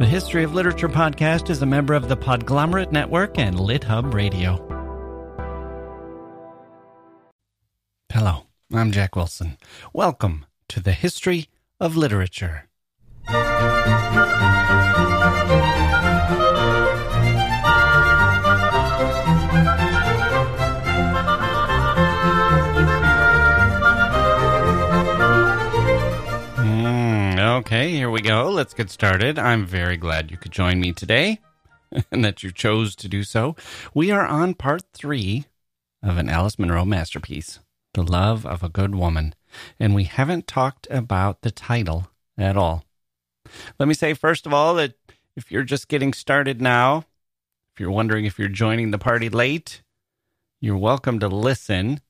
The History of Literature podcast is a member of the Podglomerate Network and LitHub Radio. Hello, I'm Jacke Wilson. Welcome to the History of Literature. Go. Let's get started. I'm very glad you could join me today and that you chose to do so. We are on part three of an Alice Munro masterpiece, The Love of a Good Woman, and we haven't talked about the title at all. Let me say, first of all, that if you're just getting started now, if you're wondering if you're joining the party late, you're welcome to listen,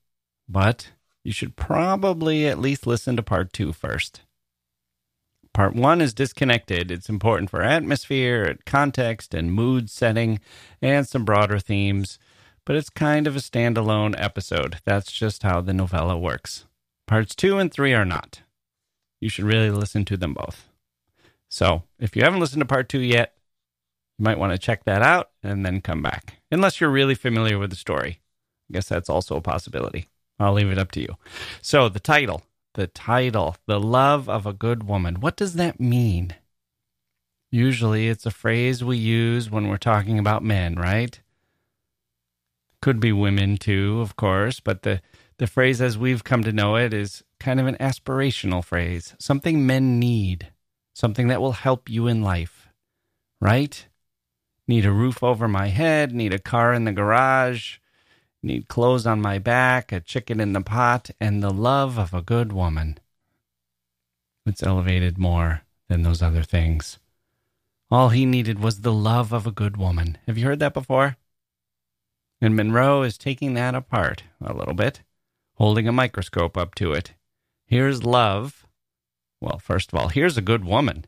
but you should probably at least listen to part two first. Part one is disconnected. It's important for atmosphere, context, and mood setting, and some broader themes, but it's kind of a standalone episode. That's just how the novella works. Parts two and three are not. You should really listen to them both. So, if you haven't listened to part two yet, you might want to check that out and then come back, unless you're really familiar with the story. I guess that's also a possibility. I'll leave it up to you. So, the title the title, The Love of a Good Woman. What does that mean? Usually it's a phrase we use when we're talking about men, right? Could be women too, of course, but the, the phrase as we've come to know it is kind of an aspirational phrase, something men need, something that will help you in life, right? Need a roof over my head, need a car in the garage, need clothes on my back, a chicken in the pot, and the love of a good woman. It's elevated more than those other things. All he needed was the love of a good woman. Have you heard that before? And Munro is taking that apart a little bit, holding a microscope up to it. Here's love. Well, first of all, here's a good woman.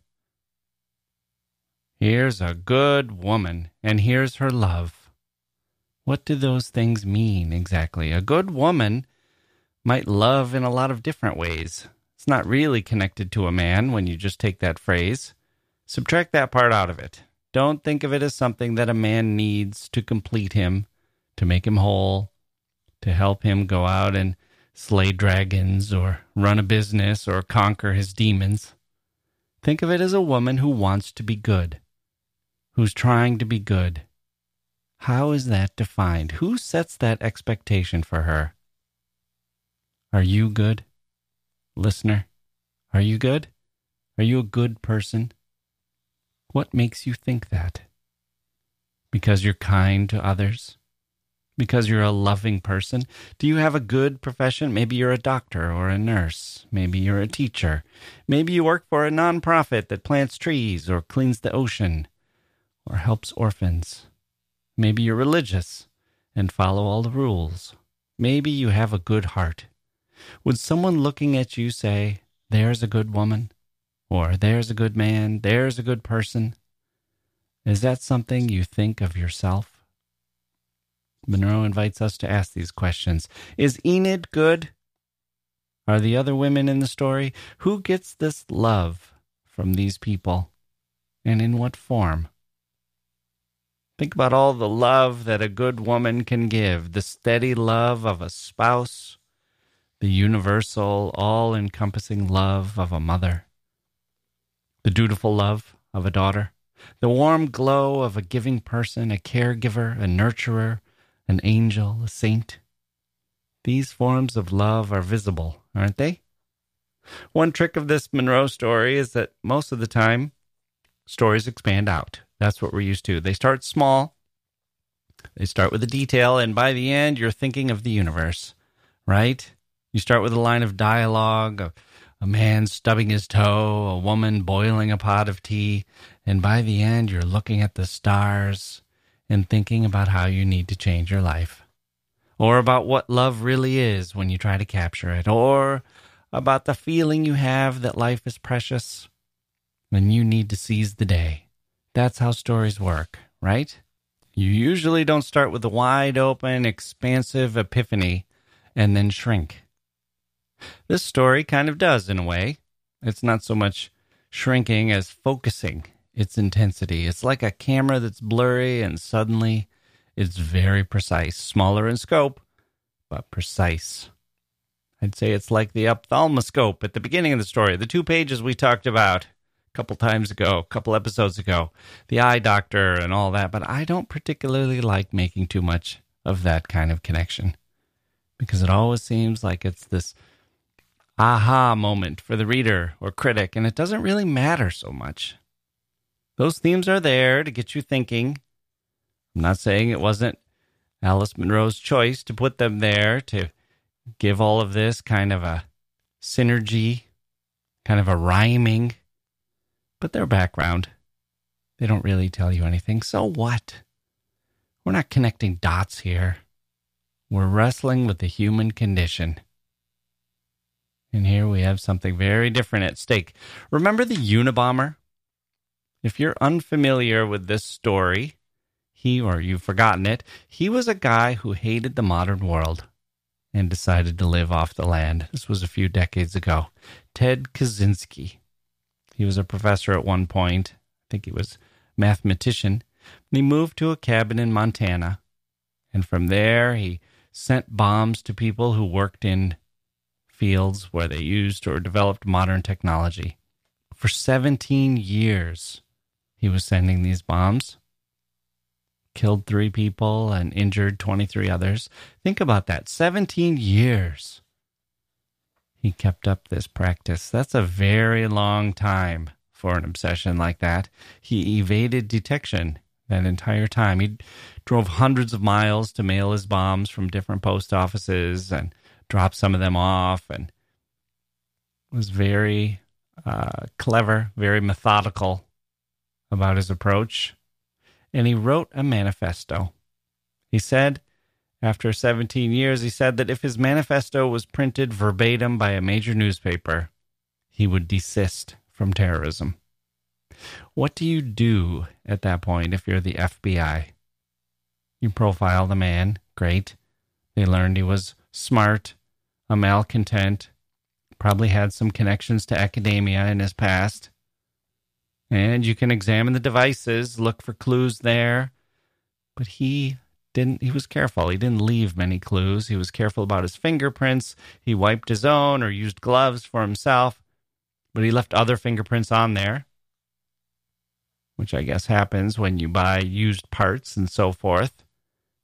Here's a good woman, and here's her love. What do those things mean exactly? A good woman might love in a lot of different ways. It's not really connected to a man when you just take that phrase. Subtract that part out of it. Don't think of it as something that a man needs to complete him, to make him whole, to help him go out and slay dragons or run a business or conquer his demons. Think of it as a woman who wants to be good, who's trying to be good, how is that defined? Who sets that expectation for her? Are you good? Listener, are you good? Are you a good person? What makes you think that? Because you're kind to others? Because you're a loving person? Do you have a good profession? Maybe you're a doctor or a nurse. Maybe you're a teacher. Maybe you work for a nonprofit that plants trees or cleans the ocean or helps orphans. Maybe you're religious and follow all the rules. Maybe you have a good heart. Would someone looking at you say, There's a good woman? Or There's a good man? There's a good person? Is that something you think of yourself? Munro invites us to ask these questions. Is Enid good? Are the other women in the story? Who gets this love from these people? And in what form? Think about all the love that a good woman can give the steady love of a spouse, the universal, all encompassing love of a mother, the dutiful love of a daughter, the warm glow of a giving person, a caregiver, a nurturer, an angel, a saint. These forms of love are visible, aren't they? One trick of this Munro story is that most of the time, stories expand out. That's what we're used to. They start small, they start with a detail, and by the end, you're thinking of the universe, right? You start with a line of dialogue, a, a man stubbing his toe, a woman boiling a pot of tea, and by the end, you're looking at the stars and thinking about how you need to change your life. Or about what love really is when you try to capture it, or about the feeling you have that life is precious and you need to seize the day. That's how stories work, right? You usually don't start with a wide open, expansive epiphany and then shrink. This story kind of does in a way. It's not so much shrinking as focusing. its intensity. It's like a camera that's blurry and suddenly it's very precise, smaller in scope, but precise. I'd say it's like the ophthalmoscope at the beginning of the story, the two pages we talked about couple times ago, a couple episodes ago, the eye doctor and all that. But I don't particularly like making too much of that kind of connection because it always seems like it's this aha moment for the reader or critic, and it doesn't really matter so much. Those themes are there to get you thinking. I'm not saying it wasn't Alice Munro's choice to put them there to give all of this kind of a synergy, kind of a rhyming, but their background. They don't really tell you anything. So what? We're not connecting dots here. We're wrestling with the human condition. And here we have something very different at stake. Remember the Unabomber? If you're unfamiliar with this story, he or you've forgotten it, he was a guy who hated the modern world and decided to live off the land. This was a few decades ago. Ted Kaczynski. He was a professor at one point. I think he was mathematician. He moved to a cabin in Montana. And from there, he sent bombs to people who worked in fields where they used or developed modern technology. For 17 years, he was sending these bombs killed three people and injured 23 others. Think about that 17 years. He kept up this practice. That's a very long time for an obsession like that. He evaded detection that entire time. He drove hundreds of miles to mail his bombs from different post offices and dropped some of them off and was very uh, clever, very methodical about his approach and he wrote a manifesto. He said, after 17 years, he said that if his manifesto was printed verbatim by a major newspaper, he would desist from terrorism. What do you do at that point if you're the FBI? You profile the man, great. They learned he was smart, a malcontent, probably had some connections to academia in his past. And you can examine the devices, look for clues there. But he didn't, he was careful. He didn't leave many clues. He was careful about his fingerprints. He wiped his own or used gloves for himself, but he left other fingerprints on there, which I guess happens when you buy used parts and so forth.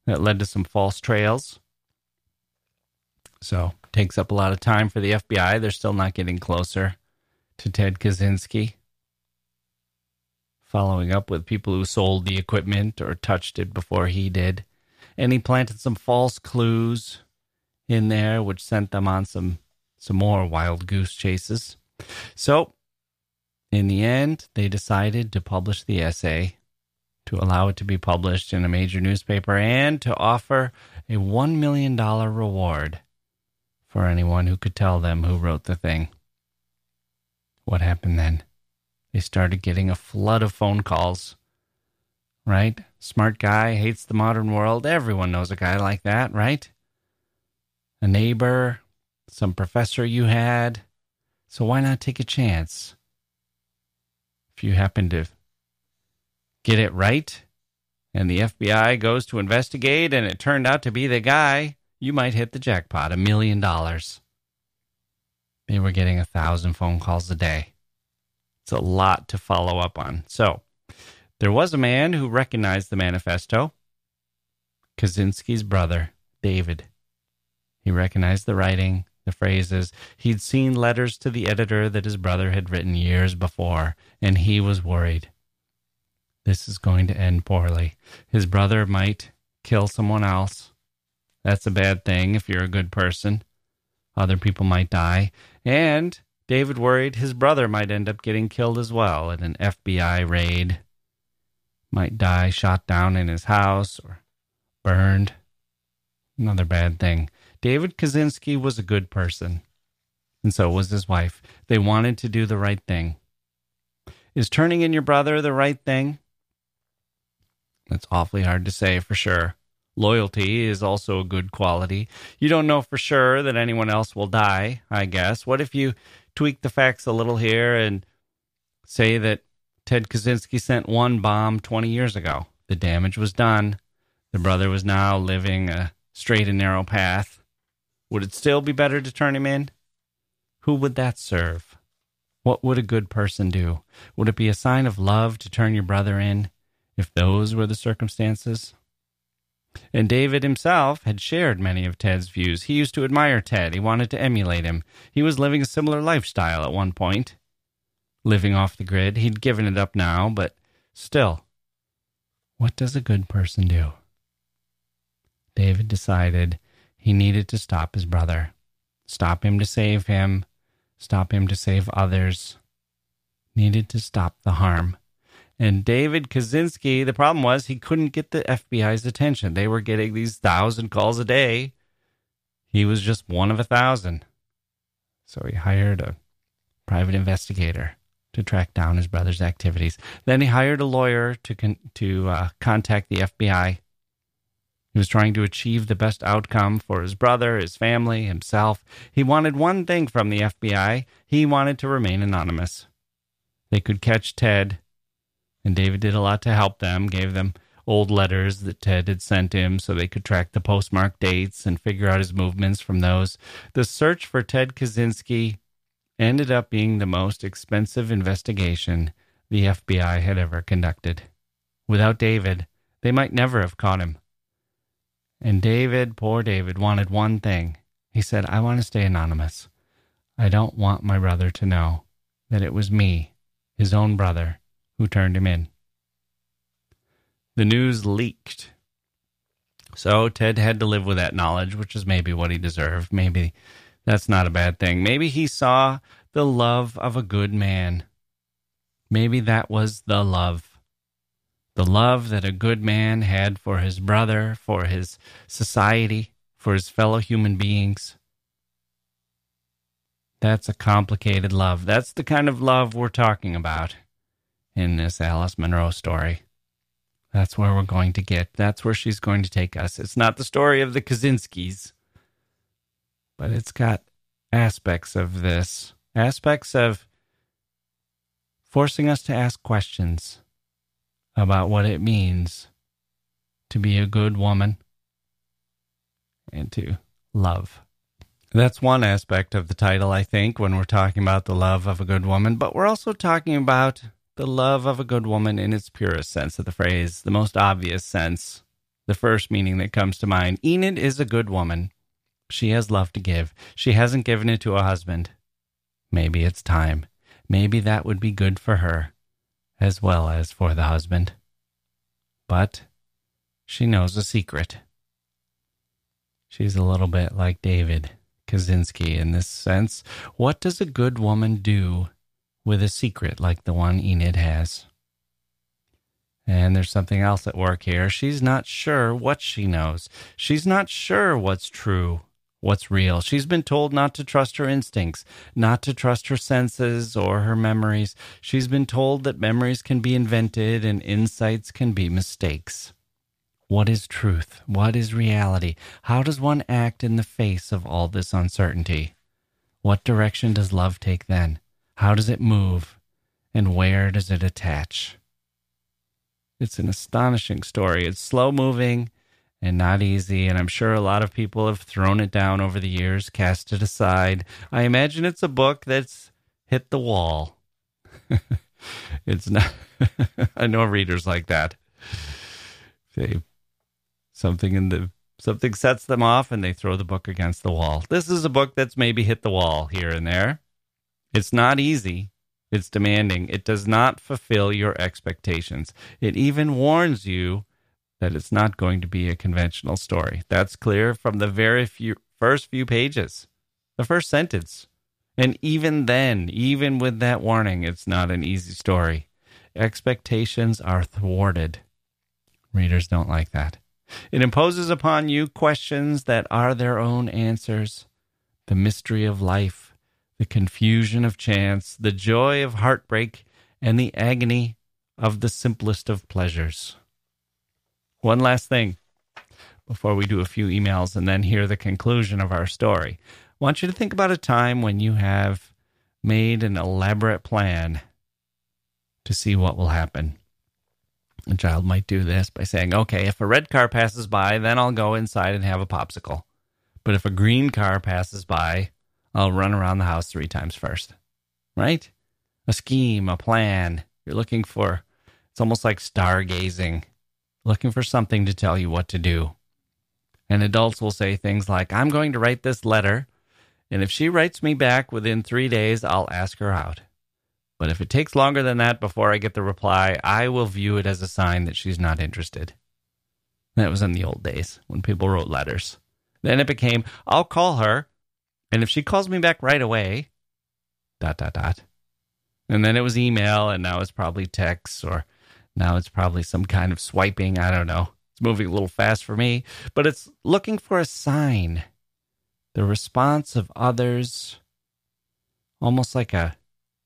That led to some false trails. So, takes up a lot of time for the FBI. They're still not getting closer to Ted Kaczynski following up with people who sold the equipment or touched it before he did. And he planted some false clues in there, which sent them on some, some more wild goose chases. So, in the end, they decided to publish the essay, to allow it to be published in a major newspaper, and to offer a $1 million reward for anyone who could tell them who wrote the thing. What happened then? They started getting a flood of phone calls. Right? Smart guy, hates the modern world. Everyone knows a guy like that, right? A neighbor, some professor you had. So why not take a chance? If you happen to get it right and the FBI goes to investigate and it turned out to be the guy, you might hit the jackpot a million dollars. They were getting a thousand phone calls a day. It's a lot to follow up on. So, there was a man who recognized the manifesto Kaczynski's brother, David. He recognized the writing, the phrases. He'd seen letters to the editor that his brother had written years before, and he was worried. This is going to end poorly. His brother might kill someone else. That's a bad thing if you're a good person. Other people might die. And David worried his brother might end up getting killed as well in an FBI raid. Might die shot down in his house or burned. Another bad thing. David Kaczynski was a good person, and so was his wife. They wanted to do the right thing. Is turning in your brother the right thing? That's awfully hard to say for sure. Loyalty is also a good quality. You don't know for sure that anyone else will die, I guess. What if you tweak the facts a little here and say that Ted Kaczynski sent one bomb 20 years ago. The damage was done. The brother was now living a straight and narrow path. Would it still be better to turn him in? Who would that serve? What would a good person do? Would it be a sign of love to turn your brother in if those were the circumstances? And David himself had shared many of Ted's views. He used to admire Ted. He wanted to emulate him. He was living a similar lifestyle at one point, living off the grid. He'd given it up now, but still, what does a good person do? David decided he needed to stop his brother, stop him to save him, stop him to save others, needed to stop the harm. And David Kaczynski, the problem was he couldn't get the FBI's attention. They were getting these thousand calls a day. He was just one of a thousand. So he hired a private investigator to track down his brother's activities. Then he hired a lawyer to con- to uh, contact the FBI. He was trying to achieve the best outcome for his brother, his family, himself. He wanted one thing from the FBI. He wanted to remain anonymous. They could catch Ted and David did a lot to help them, gave them old letters that Ted had sent him so they could track the postmark dates and figure out his movements from those. The search for Ted Kaczynski ended up being the most expensive investigation the FBI had ever conducted. Without David, they might never have caught him. And David, poor David, wanted one thing. He said, I want to stay anonymous. I don't want my brother to know that it was me, his own brother, who turned him in. The news leaked. So Ted had to live with that knowledge, which is maybe what he deserved. Maybe that's not a bad thing. Maybe he saw the love of a good man. Maybe that was the love. The love that a good man had for his brother, for his society, for his fellow human beings. That's a complicated love. That's the kind of love we're talking about in this Alice Munro story. That's where we're going to get. That's where she's going to take us. It's not the story of the Kaczynskis, but it's got aspects of this, aspects of forcing us to ask questions about what it means to be a good woman and to love. That's one aspect of the title, I think, when we're talking about the love of a good woman, but we're also talking about the love of a good woman in its purest sense of the phrase, the most obvious sense, the first meaning that comes to mind. Enid is a good woman. She has love to give. She hasn't given it to a husband. Maybe it's time. Maybe that would be good for her, as well as for the husband. But she knows a secret. She's a little bit like David Kaczynski in this sense. What does a good woman do with a secret like the one Enid has. And there's something else at work here. She's not sure what she knows. She's not sure what's true, what's real. She's been told not to trust her instincts, not to trust her senses or her memories. She's been told that memories can be invented and insights can be mistakes. What is truth? What is reality? How does one act in the face of all this uncertainty? What direction does love take then? How does it move? And where does it attach? It's an astonishing story. It's slow moving and not easy, and I'm sure a lot of people have thrown it down over the years, cast it aside. I imagine it's a book that's hit the wall. it's not I know readers like that. They something in the something sets them off and they throw the book against the wall. This is a book that's maybe hit the wall here and there. It's not easy. It's demanding. It does not fulfill your expectations. It even warns you that it's not going to be a conventional story. That's clear from the very few first few pages, the first sentence. And even then, even with that warning, it's not an easy story. Expectations are thwarted. Readers don't like that. It imposes upon you questions that are their own answers. The mystery of life the confusion of chance, the joy of heartbreak, and the agony of the simplest of pleasures. One last thing before we do a few emails and then hear the conclusion of our story. I want you to think about a time when you have made an elaborate plan to see what will happen. A child might do this by saying, okay, if a red car passes by, then I'll go inside and have a popsicle. But if a green car passes by, I'll run around the house three times first. Right? A scheme, a plan. You're looking for, it's almost like stargazing, looking for something to tell you what to do. And adults will say things like, I'm going to write this letter, and if she writes me back within three days, I'll ask her out. But if it takes longer than that before I get the reply, I will view it as a sign that she's not interested. That was in the old days when people wrote letters. Then it became, I'll call her, and if she calls me back right away, dot, dot, dot. And then it was email, and now it's probably text, or now it's probably some kind of swiping. I don't know. It's moving a little fast for me, but it's looking for a sign. The response of others, almost like a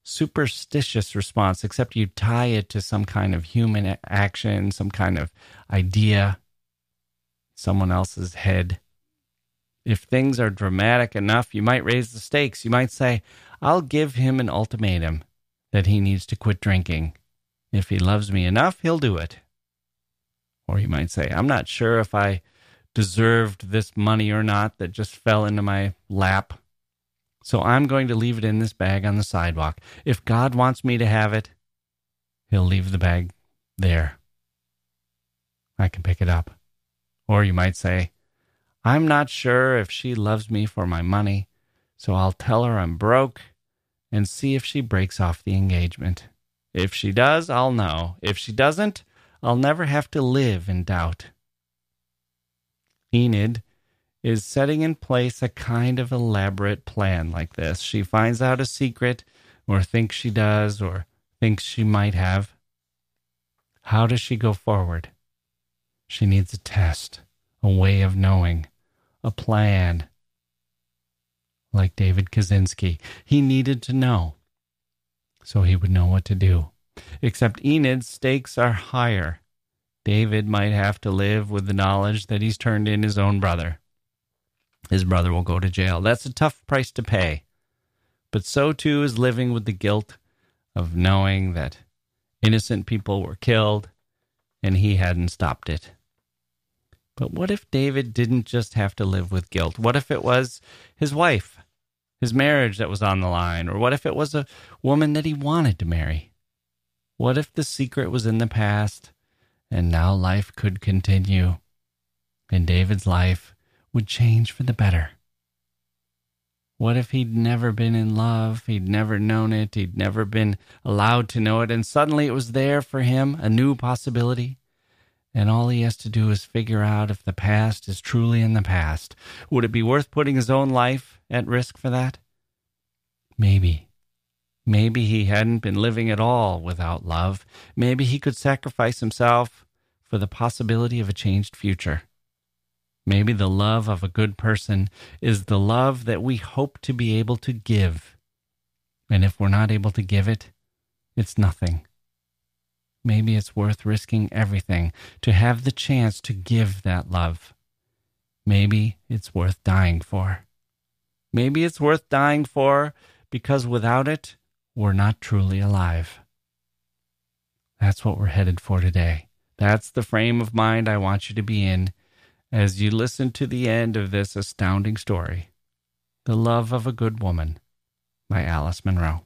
superstitious response, except you tie it to some kind of human action, some kind of idea, someone else's head. If things are dramatic enough, you might raise the stakes. You might say, I'll give him an ultimatum that he needs to quit drinking. If he loves me enough, he'll do it. Or you might say, I'm not sure if I deserved this money or not that just fell into my lap. So I'm going to leave it in this bag on the sidewalk. If God wants me to have it, He'll leave the bag there. I can pick it up. Or you might say, I'm not sure if she loves me for my money, so I'll tell her I'm broke and see if she breaks off the engagement. If she does, I'll know. If she doesn't, I'll never have to live in doubt. Enid is setting in place a kind of elaborate plan like this. She finds out a secret, or thinks she does, or thinks she might have. How does she go forward? She needs a test, a way of knowing, a plan. Like David Kaczynski, he needed to know so he would know what to do. Except Enid's stakes are higher. David might have to live with the knowledge that he's turned in his own brother his brother will go to jail. That's a tough price to pay. But so too is living with the guilt of knowing that innocent people were killed and he hadn't stopped it. But what if David didn't just have to live with guilt? What if it was his wife, his marriage that was on the line? Or what if it was a woman that he wanted to marry? What if the secret was in the past and now life could continue? and David's life, would change for the better. What if he'd never been in love? He'd never known it. He'd never been allowed to know it. And suddenly it was there for him, a new possibility. And all he has to do is figure out if the past is truly in the past. Would it be worth putting his own life at risk for that? Maybe. Maybe he hadn't been living at all without love. Maybe he could sacrifice himself for the possibility of a changed future. Maybe the love of a good person is the love that we hope to be able to give. And if we're not able to give it, it's nothing. Maybe it's worth risking everything to have the chance to give that love. Maybe it's worth dying for. Maybe it's worth dying for because without it, we're not truly alive. That's what we're headed for today. That's the frame of mind I want you to be in as you listen to the end of this astounding story The Love of a Good Woman by Alice Munro.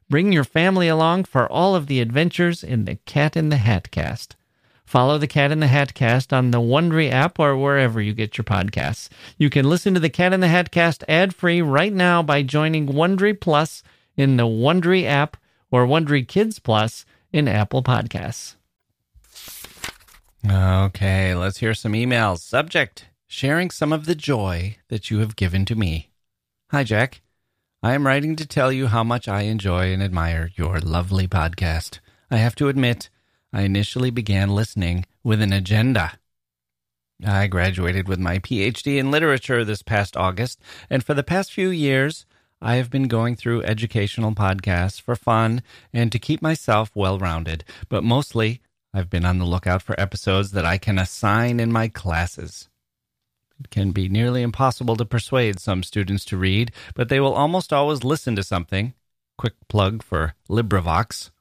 bring your family along for all of the adventures in the Cat in the Hat cast. Follow the Cat in the Hat cast on the Wondery app or wherever you get your podcasts. You can listen to the Cat in the Hat cast ad free right now by joining Wondery Plus in the Wondery app or Wondery Kids Plus in Apple Podcasts. Okay, let's hear some emails. Subject Sharing some of the joy that you have given to me. Hi, Jacke. I am writing to tell you how much I enjoy and admire your lovely podcast. I have to admit, I initially began listening with an agenda. I graduated with my PhD in literature this past August, and for the past few years, I have been going through educational podcasts for fun and to keep myself well rounded, but mostly I've been on the lookout for episodes that I can assign in my classes. Can be nearly impossible to persuade some students to read, but they will almost always listen to something. Quick plug for LibriVox,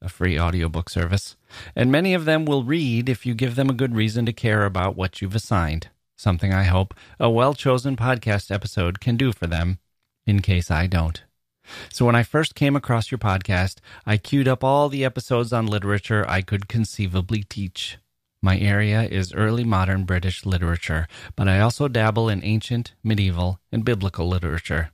a free audiobook service. And many of them will read if you give them a good reason to care about what you've assigned. Something I hope a well chosen podcast episode can do for them, in case I don't. So when I first came across your podcast, I queued up all the episodes on literature I could conceivably teach. My area is early modern British literature, but I also dabble in ancient, medieval, and biblical literature.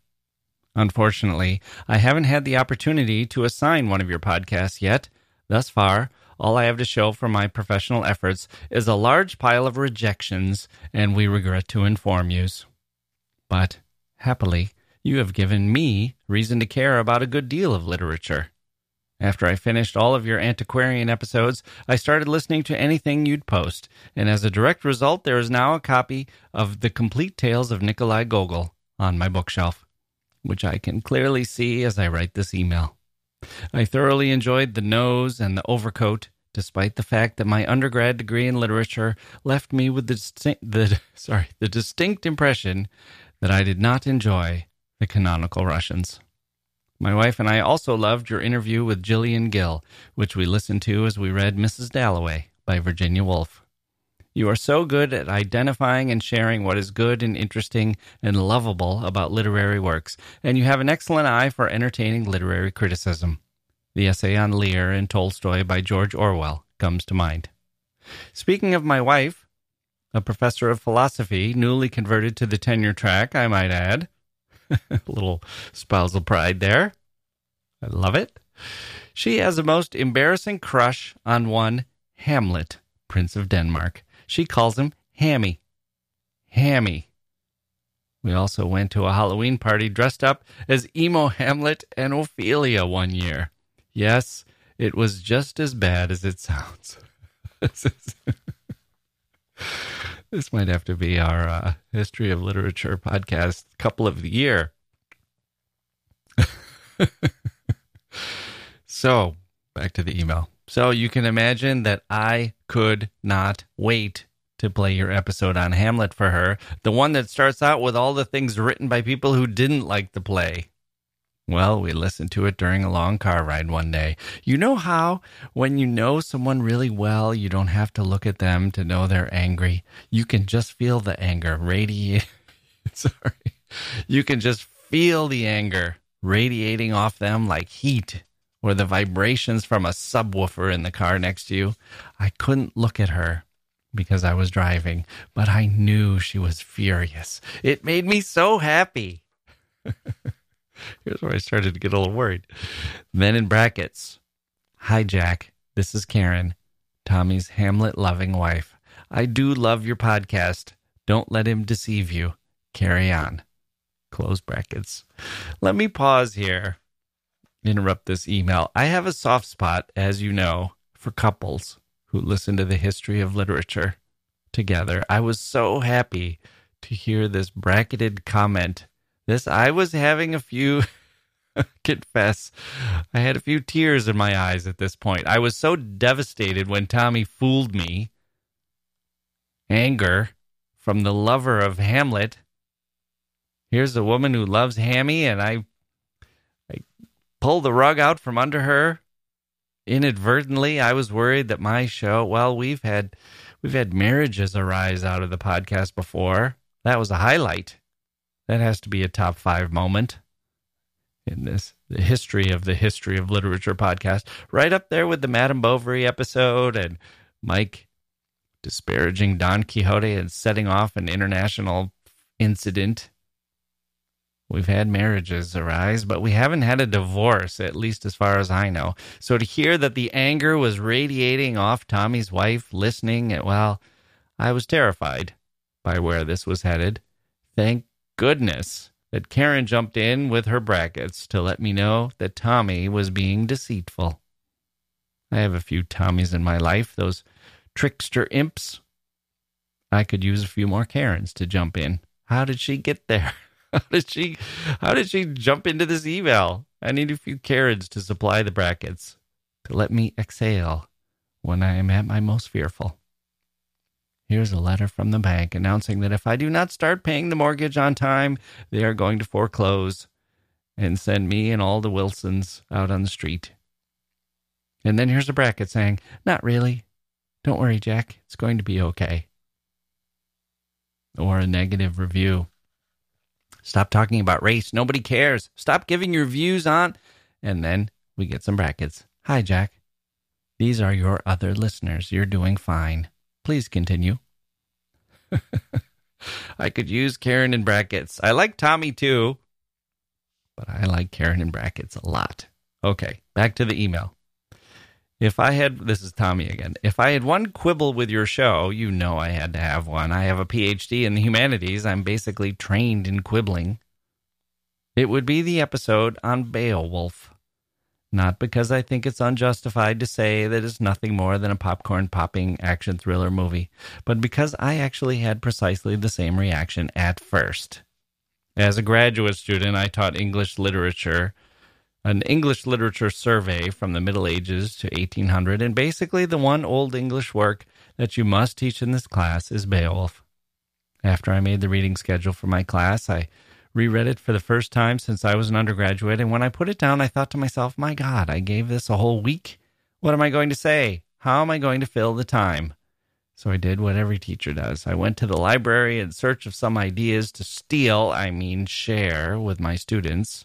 Unfortunately, I haven't had the opportunity to assign one of your podcasts yet. Thus far, all I have to show for my professional efforts is a large pile of rejections, and we regret to inform you. But, happily, you have given me reason to care about a good deal of literature. After I finished all of your antiquarian episodes, I started listening to anything you'd post, and as a direct result, there is now a copy of The Complete Tales of Nikolai Gogol on my bookshelf, which I can clearly see as I write this email. I thoroughly enjoyed the nose and the overcoat, despite the fact that my undergrad degree in literature left me with the, distinct, the sorry the distinct impression that I did not enjoy the canonical Russians. My wife and I also loved your interview with Gillian Gill, which we listened to as we read Mrs. Dalloway by Virginia Woolf. You are so good at identifying and sharing what is good and interesting and lovable about literary works, and you have an excellent eye for entertaining literary criticism. The essay on Lear and Tolstoy by George Orwell comes to mind. Speaking of my wife, a professor of philosophy, newly converted to the tenure track, I might add, little spousal pride there. I love it. She has a most embarrassing crush on one Hamlet, Prince of Denmark. She calls him Hammy. Hammy. We also went to a Halloween party dressed up as emo Hamlet and Ophelia one year. Yes, it was just as bad as it sounds. this might have to be our uh, history of literature podcast couple of the year. so, back to the email. So, you can imagine that I could not wait to play your episode on Hamlet for her, the one that starts out with all the things written by people who didn't like the play. Well, we listened to it during a long car ride one day. You know how, when you know someone really well, you don't have to look at them to know they're angry. You can just feel the anger radiate. Sorry. You can just feel the anger radiating off them like heat or the vibrations from a subwoofer in the car next to you. I couldn't look at her because I was driving, but I knew she was furious. It made me so happy. Here's where I started to get a little worried. Then in brackets, Hi, Jacke. This is Karen, Tommy's Hamlet loving wife. I do love your podcast. Don't let him deceive you. Carry on. Close brackets. Let me pause here. Interrupt this email. I have a soft spot, as you know, for couples who listen to the history of literature together. I was so happy to hear this bracketed comment this I was having a few confess I had a few tears in my eyes at this point. I was so devastated when Tommy fooled me. Anger from the lover of Hamlet. Here's a woman who loves Hammy and I I pulled the rug out from under her inadvertently. I was worried that my show, well, we've had We've had marriages arise out of the podcast before. That was a highlight. That has to be a top five moment in this the history of the history of literature podcast. Right up there with the Madame Bovary episode and Mike disparaging Don Quixote and setting off an international incident. We've had marriages arise, but we haven't had a divorce, at least as far as I know. So to hear that the anger was radiating off Tommy's wife listening, well, I was terrified by where this was headed. Thank goodness that Karen jumped in with her brackets to let me know that Tommy was being deceitful. I have a few Tommies in my life, those trickster imps. I could use a few more Karens to jump in. How did she get there? How did she how did she jump into this email? I need a few Karens to supply the brackets to let me exhale when I am at my most fearful. Here's a letter from the bank announcing that if I do not start paying the mortgage on time, they are going to foreclose and send me and all the Wilsons out on the street. And then here's a bracket saying, Not really. Don't worry, Jacke. It's going to be okay. Or a negative review. Stop talking about race. Nobody cares. Stop giving your views on. And then we get some brackets. Hi, Jacke. These are your other listeners. You're doing fine. Please continue. I could use Karen in brackets. I like Tommy too, but I like Karen in brackets a lot. Okay, back to the email. If I had, this is Tommy again. If I had one quibble with your show, you know I had to have one. I have a PhD in the humanities. I'm basically trained in quibbling. It would be the episode on Beowulf. Not because I think it's unjustified to say that it's nothing more than a popcorn popping action thriller movie, but because I actually had precisely the same reaction at first. As a graduate student, I taught English literature an English literature survey from the Middle Ages to 1800, and basically the one Old English work that you must teach in this class is Beowulf. After I made the reading schedule for my class, I reread it for the first time since I was an undergraduate, and when I put it down, I thought to myself, my God, I gave this a whole week. What am I going to say? How am I going to fill the time? So I did what every teacher does. I went to the library in search of some ideas to steal, I mean share, with my students.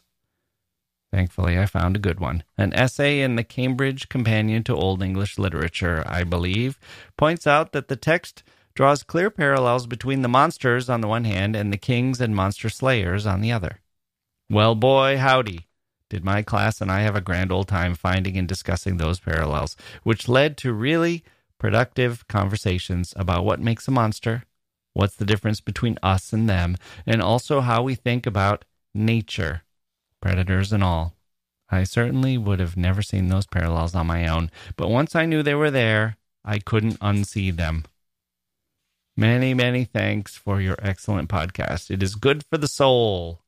Thankfully, I found a good one. An essay in the Cambridge Companion to Old English Literature, I believe, points out that the text draws clear parallels between the monsters on the one hand and the kings and monster slayers on the other. Well, boy, howdy. Did my class and I have a grand old time finding and discussing those parallels, which led to really productive conversations about what makes a monster, what's the difference between us and them, and also how we think about nature predators and all. I certainly would have never seen those parallels on my own, but once I knew they were there, I couldn't unsee them. Many, many thanks for your excellent podcast. It is good for the soul.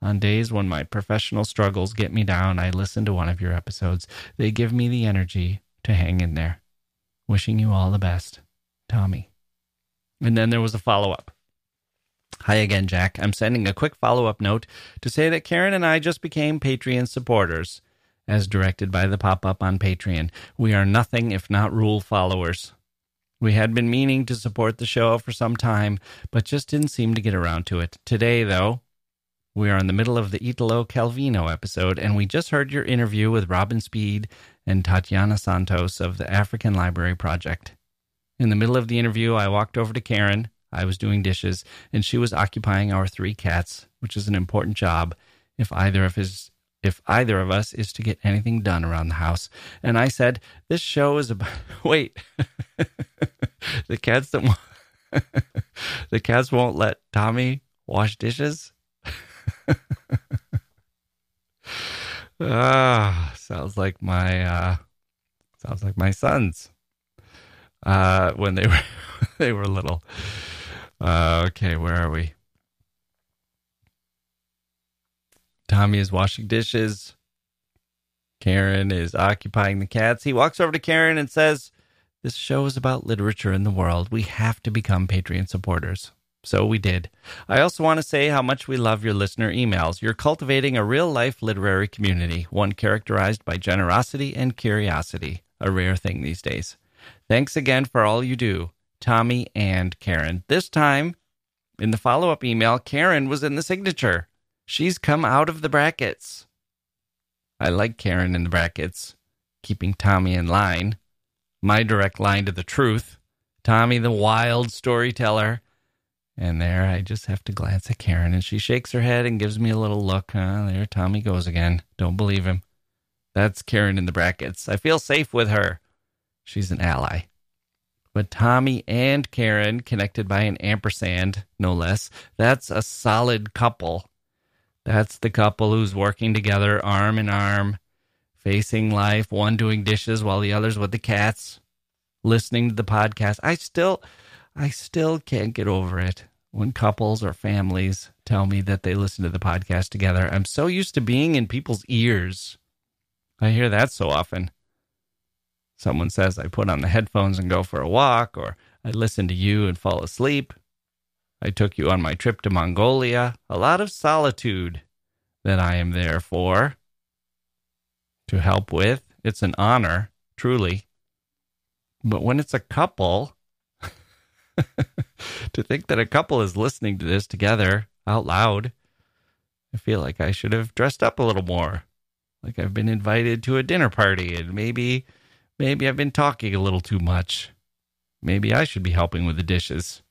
On days when my professional struggles get me down, I listen to one of your episodes. They give me the energy to hang in there. Wishing you all the best, Tommy. And then there was a follow up. Hi again, Jacke. I'm sending a quick follow up note to say that Karen and I just became Patreon supporters, as directed by the pop up on Patreon. We are nothing if not rule followers. We had been meaning to support the show for some time, but just didn't seem to get around to it. Today, though, we are in the middle of the Italo Calvino episode, and we just heard your interview with Robin Speed and Tatiana Santos of the African Library Project. In the middle of the interview, I walked over to Karen I was doing dishes, and she was occupying our three cats, which is an important job if either of his if either of us is to get anything done around the house. And I said, "This show is about wait, the cats that the cats won't let Tommy wash dishes." ah, sounds like my uh, sounds like my sons uh, when they were they were little. Uh, okay, where are we? Tommy is washing dishes. Karen is occupying the cats. He walks over to Karen and says, This show is about literature in the world. We have to become Patreon supporters. So we did. I also want to say how much we love your listener emails. You're cultivating a real life literary community, one characterized by generosity and curiosity, a rare thing these days. Thanks again for all you do. Tommy and Karen. This time, in the follow up email, Karen was in the signature. She's come out of the brackets. I like Karen in the brackets, keeping Tommy in line. My direct line to the truth. Tommy, the wild storyteller. And there I just have to glance at Karen, and she shakes her head and gives me a little look. Huh? There Tommy goes again. Don't believe him. That's Karen in the brackets. I feel safe with her. She's an ally. But Tommy and Karen, connected by an ampersand, no less, that's a solid couple. That's the couple who's working together arm in arm, facing life, one doing dishes while the other's with the cats, listening to the podcast. I still I still can't get over it when couples or families tell me that they listen to the podcast together. I'm so used to being in people's ears. I hear that so often. Someone says I put on the headphones and go for a walk, or I listen to you and fall asleep. I took you on my trip to Mongolia. A lot of solitude that I am there for to help with. It's an honor, truly. But when it's a couple, to think that a couple is listening to this together out loud, I feel like I should have dressed up a little more. Like I've been invited to a dinner party and maybe maybe I've been talking a little too much. Maybe I should be helping with the dishes.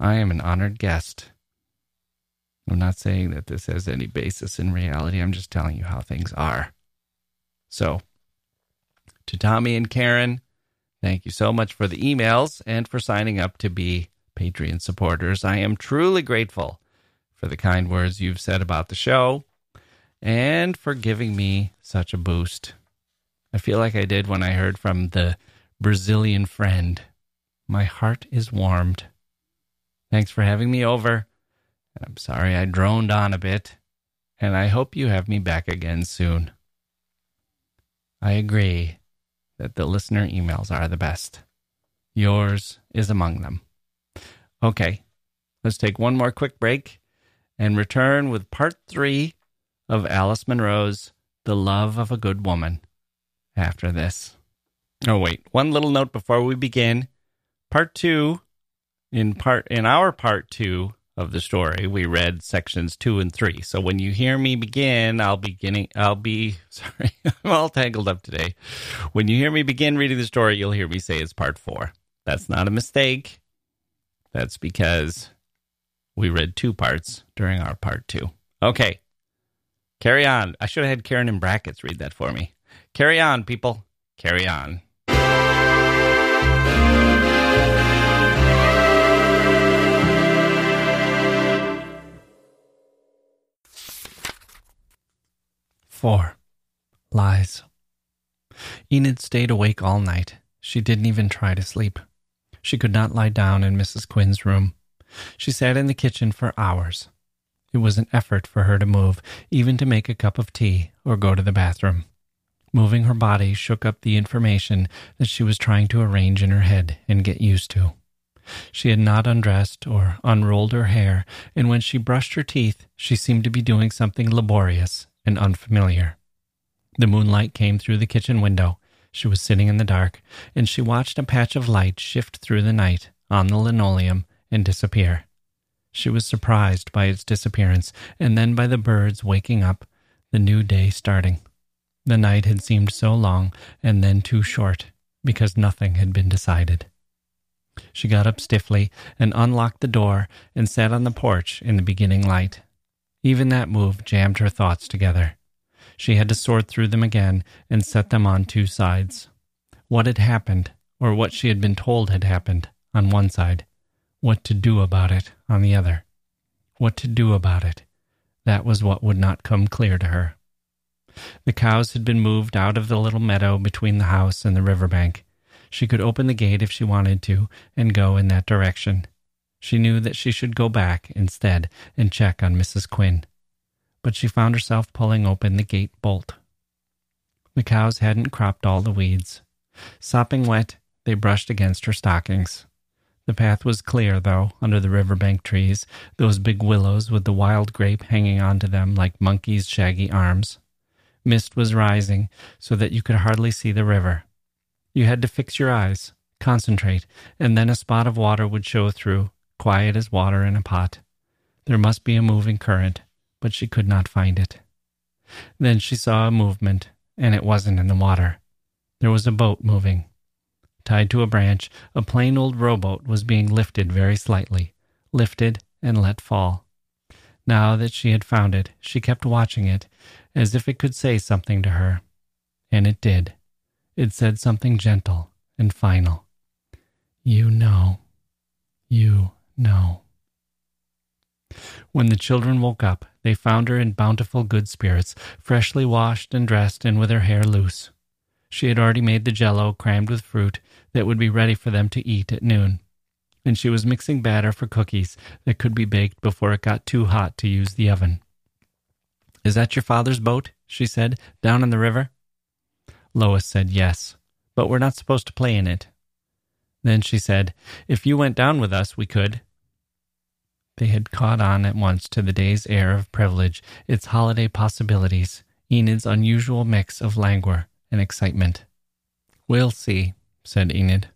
I am an honored guest. I'm not saying that this has any basis in reality. I'm just telling you how things are. So, to Tommy and Karen, thank you so much for the emails and for signing up to be Patreon supporters. I am truly grateful for the kind words you've said about the show and for giving me such a boost. I feel like I did when I heard from the Brazilian friend. My heart is warmed. Thanks for having me over. I'm sorry I droned on a bit, and I hope you have me back again soon. I agree that the listener emails are the best. Yours is among them. Okay, let's take one more quick break and return with part three of Alice Munro's The Love of a Good Woman after this. Oh wait, one little note before we begin. Part 2 in part in our part 2 of the story, we read sections 2 and 3. So when you hear me begin, I'll beginning I'll be sorry, I'm all tangled up today. When you hear me begin reading the story, you'll hear me say it's part 4. That's not a mistake. That's because we read two parts during our part 2. Okay. Carry on. I should have had Karen in brackets read that for me. Carry on, people. Carry on. Four. Lies. Enid stayed awake all night. She didn't even try to sleep. She could not lie down in Mrs. Quinn's room. She sat in the kitchen for hours. It was an effort for her to move, even to make a cup of tea or go to the bathroom. Moving her body shook up the information that she was trying to arrange in her head and get used to. She had not undressed or unrolled her hair, and when she brushed her teeth, she seemed to be doing something laborious and unfamiliar. The moonlight came through the kitchen window. She was sitting in the dark, and she watched a patch of light shift through the night on the linoleum and disappear. She was surprised by its disappearance, and then by the birds waking up, the new day starting. The night had seemed so long and then too short because nothing had been decided. She got up stiffly and unlocked the door and sat on the porch in the beginning light. Even that move jammed her thoughts together. She had to sort through them again and set them on two sides. What had happened, or what she had been told had happened, on one side, what to do about it on the other. What to do about it. That was what would not come clear to her. The cows had been moved out of the little meadow between the house and the river bank. She could open the gate if she wanted to and go in that direction. She knew that she should go back instead and check on Mrs. Quinn. But she found herself pulling open the gate bolt. The cows hadn't cropped all the weeds. Sopping wet, they brushed against her stockings. The path was clear, though, under the riverbank trees, those big willows with the wild grape hanging onto them like monkeys' shaggy arms. Mist was rising, so that you could hardly see the river. You had to fix your eyes, Concentrate, and then a spot of water would show through, quiet as water in a pot. There must be a moving current, but she could not find it. Then she saw a movement, and it wasn't in the water. There was a boat moving. Tied to a branch, a plain old rowboat was being lifted very slightly, lifted and let fall. Now that she had found it, she kept watching it, as if it could say something to her. And it did. It said something gentle and final. You know. You know. When the children woke up, they found her in bountiful good spirits, freshly washed and dressed and with her hair loose. She had already made the jello crammed with fruit that would be ready for them to eat at noon, and she was mixing batter for cookies that could be baked before it got too hot to use the oven. Is that your father's boat? she said, down in the river? Lois said yes, but we're not supposed to play in it. Then she said, If you went down with us, we could. They had caught on at once to the day's air of privilege, its holiday possibilities, Enid's unusual mix of languor and excitement. We'll see, said Enid.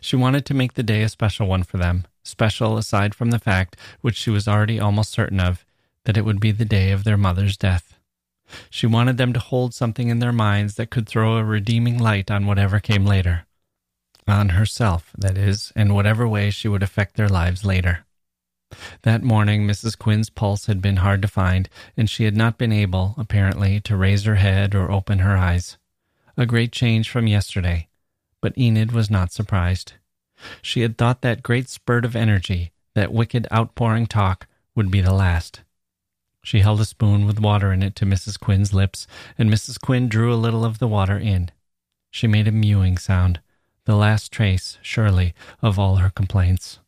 She wanted to make the day a special one for them, special aside from the fact, which she was already almost certain of, that it would be the day of their mother's death. She wanted them to hold something in their minds that could throw a redeeming light on whatever came later. On herself, that is, in whatever way she would affect their lives later. That morning, Mrs. Quinn's pulse had been hard to find, and she had not been able, apparently, to raise her head or open her eyes. A great change from yesterday, but Enid was not surprised. She had thought that great spurt of energy, that wicked outpouring talk, would be the last. She held a spoon with water in it to Mrs. Quinn's lips, and Mrs. Quinn drew a little of the water in. She made a mewing sound, the last trace, surely, of all her complaints.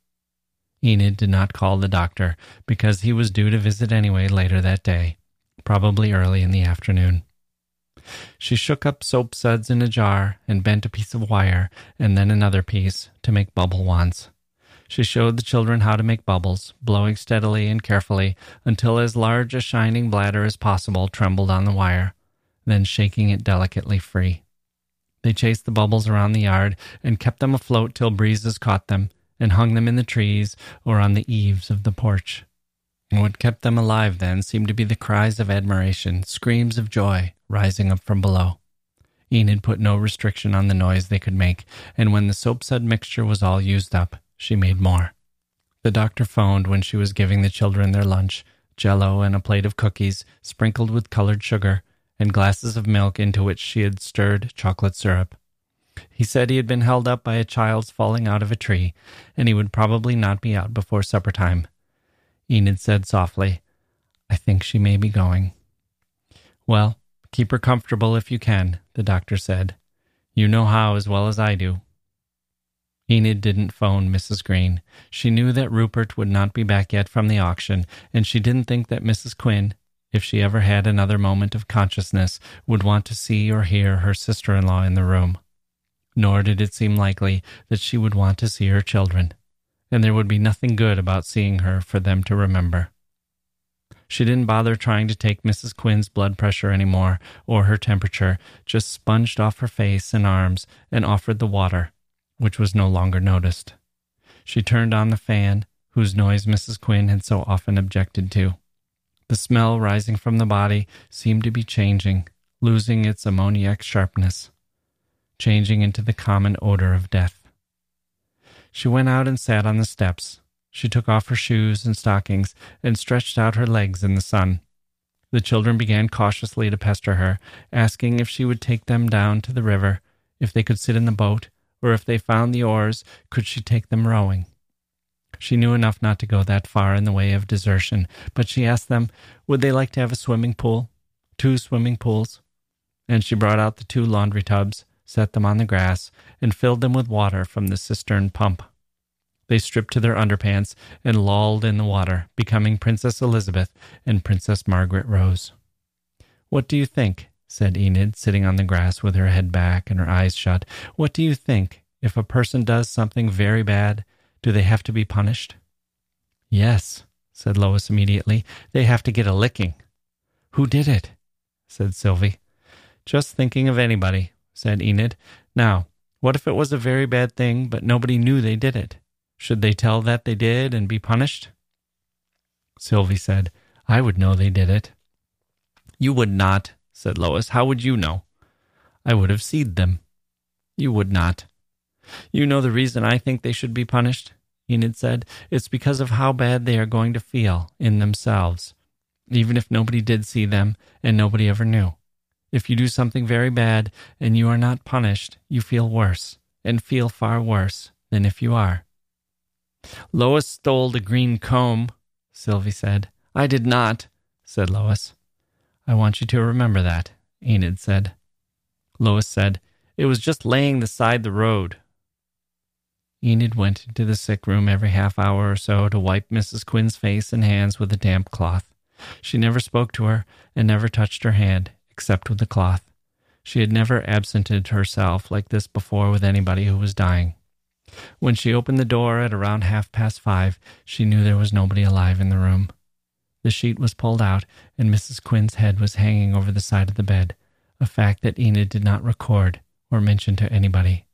Enid did not call the doctor because he was due to visit anyway later that day, probably early in the afternoon. She shook up soap suds in a jar and bent a piece of wire and then another piece to make bubble wands. She showed the children how to make bubbles, blowing steadily and carefully until as large a shining bladder as possible trembled on the wire, then shaking it delicately free. They chased the bubbles around the yard and kept them afloat till breezes caught them and hung them in the trees or on the eaves of the porch. What kept them alive then seemed to be the cries of admiration, screams of joy rising up from below. Enid put no restriction on the noise they could make, and when the soapsud mixture was all used up, she made more. The doctor phoned when she was giving the children their lunch jello and a plate of cookies sprinkled with colored sugar, and glasses of milk into which she had stirred chocolate syrup. He said he had been held up by a child's falling out of a tree, and he would probably not be out before supper time. Enid said softly, I think she may be going. Well, keep her comfortable if you can, the doctor said. You know how as well as I do. Enid didn't phone Mrs. Green. She knew that Rupert would not be back yet from the auction, and she didn't think that Mrs. Quinn, if she ever had another moment of consciousness, would want to see or hear her sister in law in the room nor did it seem likely that she would want to see her children, and there would be nothing good about seeing her for them to remember. She didn't bother trying to take Mrs. Quinn's blood pressure any more, or her temperature, just sponged off her face and arms and offered the water, which was no longer noticed. She turned on the fan, whose noise Mrs. Quinn had so often objected to. The smell rising from the body seemed to be changing, losing its ammoniac sharpness changing into the common odor of death. She went out and sat on the steps. She took off her shoes and stockings and stretched out her legs in the sun. The children began cautiously to pester her, asking if she would take them down to the river, if they could sit in the boat, or if they found the oars, could she take them rowing? She knew enough not to go that far in the way of desertion, but she asked them, would they like to have a swimming pool? Two swimming pools? And she brought out the two laundry tubs set them on the grass, and filled them with water from the cistern pump. They stripped to their underpants and lolled in the water, becoming Princess Elizabeth and Princess Margaret Rose. What do you think? said Enid, sitting on the grass with her head back and her eyes shut. What do you think? If a person does something very bad, do they have to be punished? Yes, said Lois immediately. They have to get a licking. Who did it? said Sylvie. Just thinking of anybody, said Enid. Now, What if it was a very bad thing, but nobody knew they did it? Should they tell that they did and be punished? Sylvie said, I would know they did it. You would not, said Lois. How would you know? I would have seed them. You would not. You know the reason I think they should be punished? Enid said. It's because of how bad they are going to feel in themselves, even if nobody did see them and nobody ever knew. If you do something very bad and you are not punished, you feel worse, and feel far worse than if you are. Lois stole the green comb, Sylvie said. I did not, said Lois. I want you to remember that, Enid said. Lois said, It was just laying beside the road. Enid went into the sick room every half hour or so to wipe Mrs. Quinn's face and hands with a damp cloth. She never spoke to her and never touched her hand, except with the cloth. She had never absented herself like this before with anybody who was dying. When she opened the door at around half past five, she knew there was nobody alive in the room. The sheet was pulled out, and Mrs. Quinn's head was hanging over the side of the bed, a fact that Enid did not record or mention to anybody.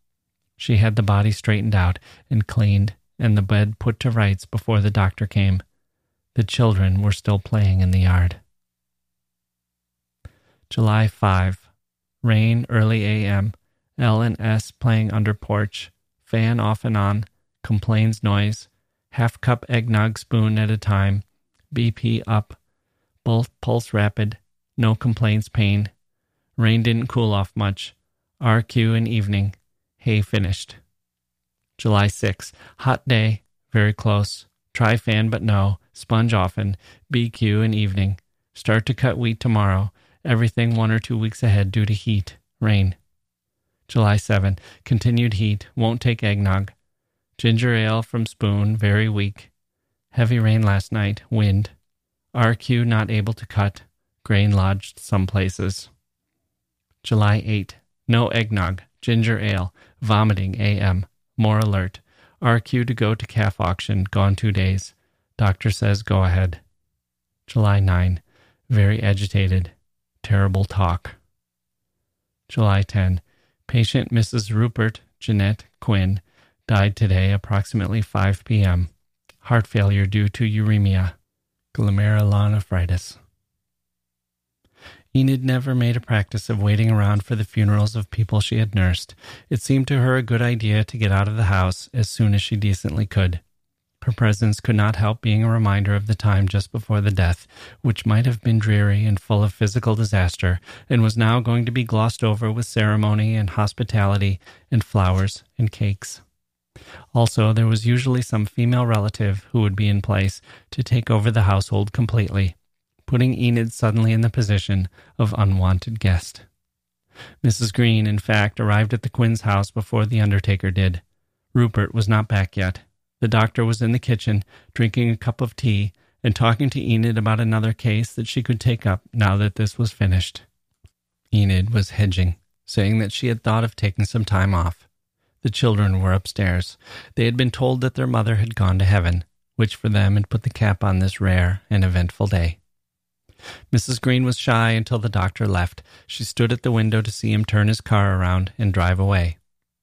She had the body straightened out and cleaned, and the bed put to rights before the doctor came. The children were still playing in the yard. July 5. Rain early a.m. L and S playing under porch. Fan off and on. Complains noise. Half cup eggnog spoon at a time. BP up. Both pulse rapid. No complaints pain. Rain didn't cool off much. RQ in evening. Hay finished. July 6. Hot day. Very close. Try fan but no. Sponge often. BQ in evening. Start to cut wheat tomorrow. Everything one or two weeks ahead due to heat. Rain. July 7. Continued heat. Won't take eggnog. Ginger ale from spoon. Very weak. Heavy rain last night. Wind. RQ not able to cut. Grain lodged some places. July 8. No eggnog. Ginger ale. Vomiting AM. More alert. RQ to go to calf auction. Gone two days. Doctor says go ahead. July 9. Very agitated. Terrible talk. July 10. Patient Mrs. Rupert Jeanette Quinn died today approximately 5 p.m heart failure due to uremia, glomerulonephritis. Enid never made a practice of waiting around for the funerals of people she had nursed. It seemed to her a good idea to get out of the house as soon as she decently could. Her presence could not help being a reminder of the time just before the death, which might have been dreary and full of physical disaster, and was now going to be glossed over with ceremony and hospitality and flowers and cakes. Also, there was usually some female relative who would be in place to take over the household completely, putting Enid suddenly in the position of unwanted guest. Mrs. Green, in fact, arrived at the Quinn's house before the undertaker did. Rupert was not back yet. The doctor was in the kitchen, drinking a cup of tea and talking to Enid about another case that she could take up now that this was finished. Enid was hedging, saying that she had thought of taking some time off. The children were upstairs. They had been told that their mother had gone to heaven, which for them had put the cap on this rare and eventful day. Mrs. Green was shy until the doctor left. She stood at the window to see him turn his car around and drive away.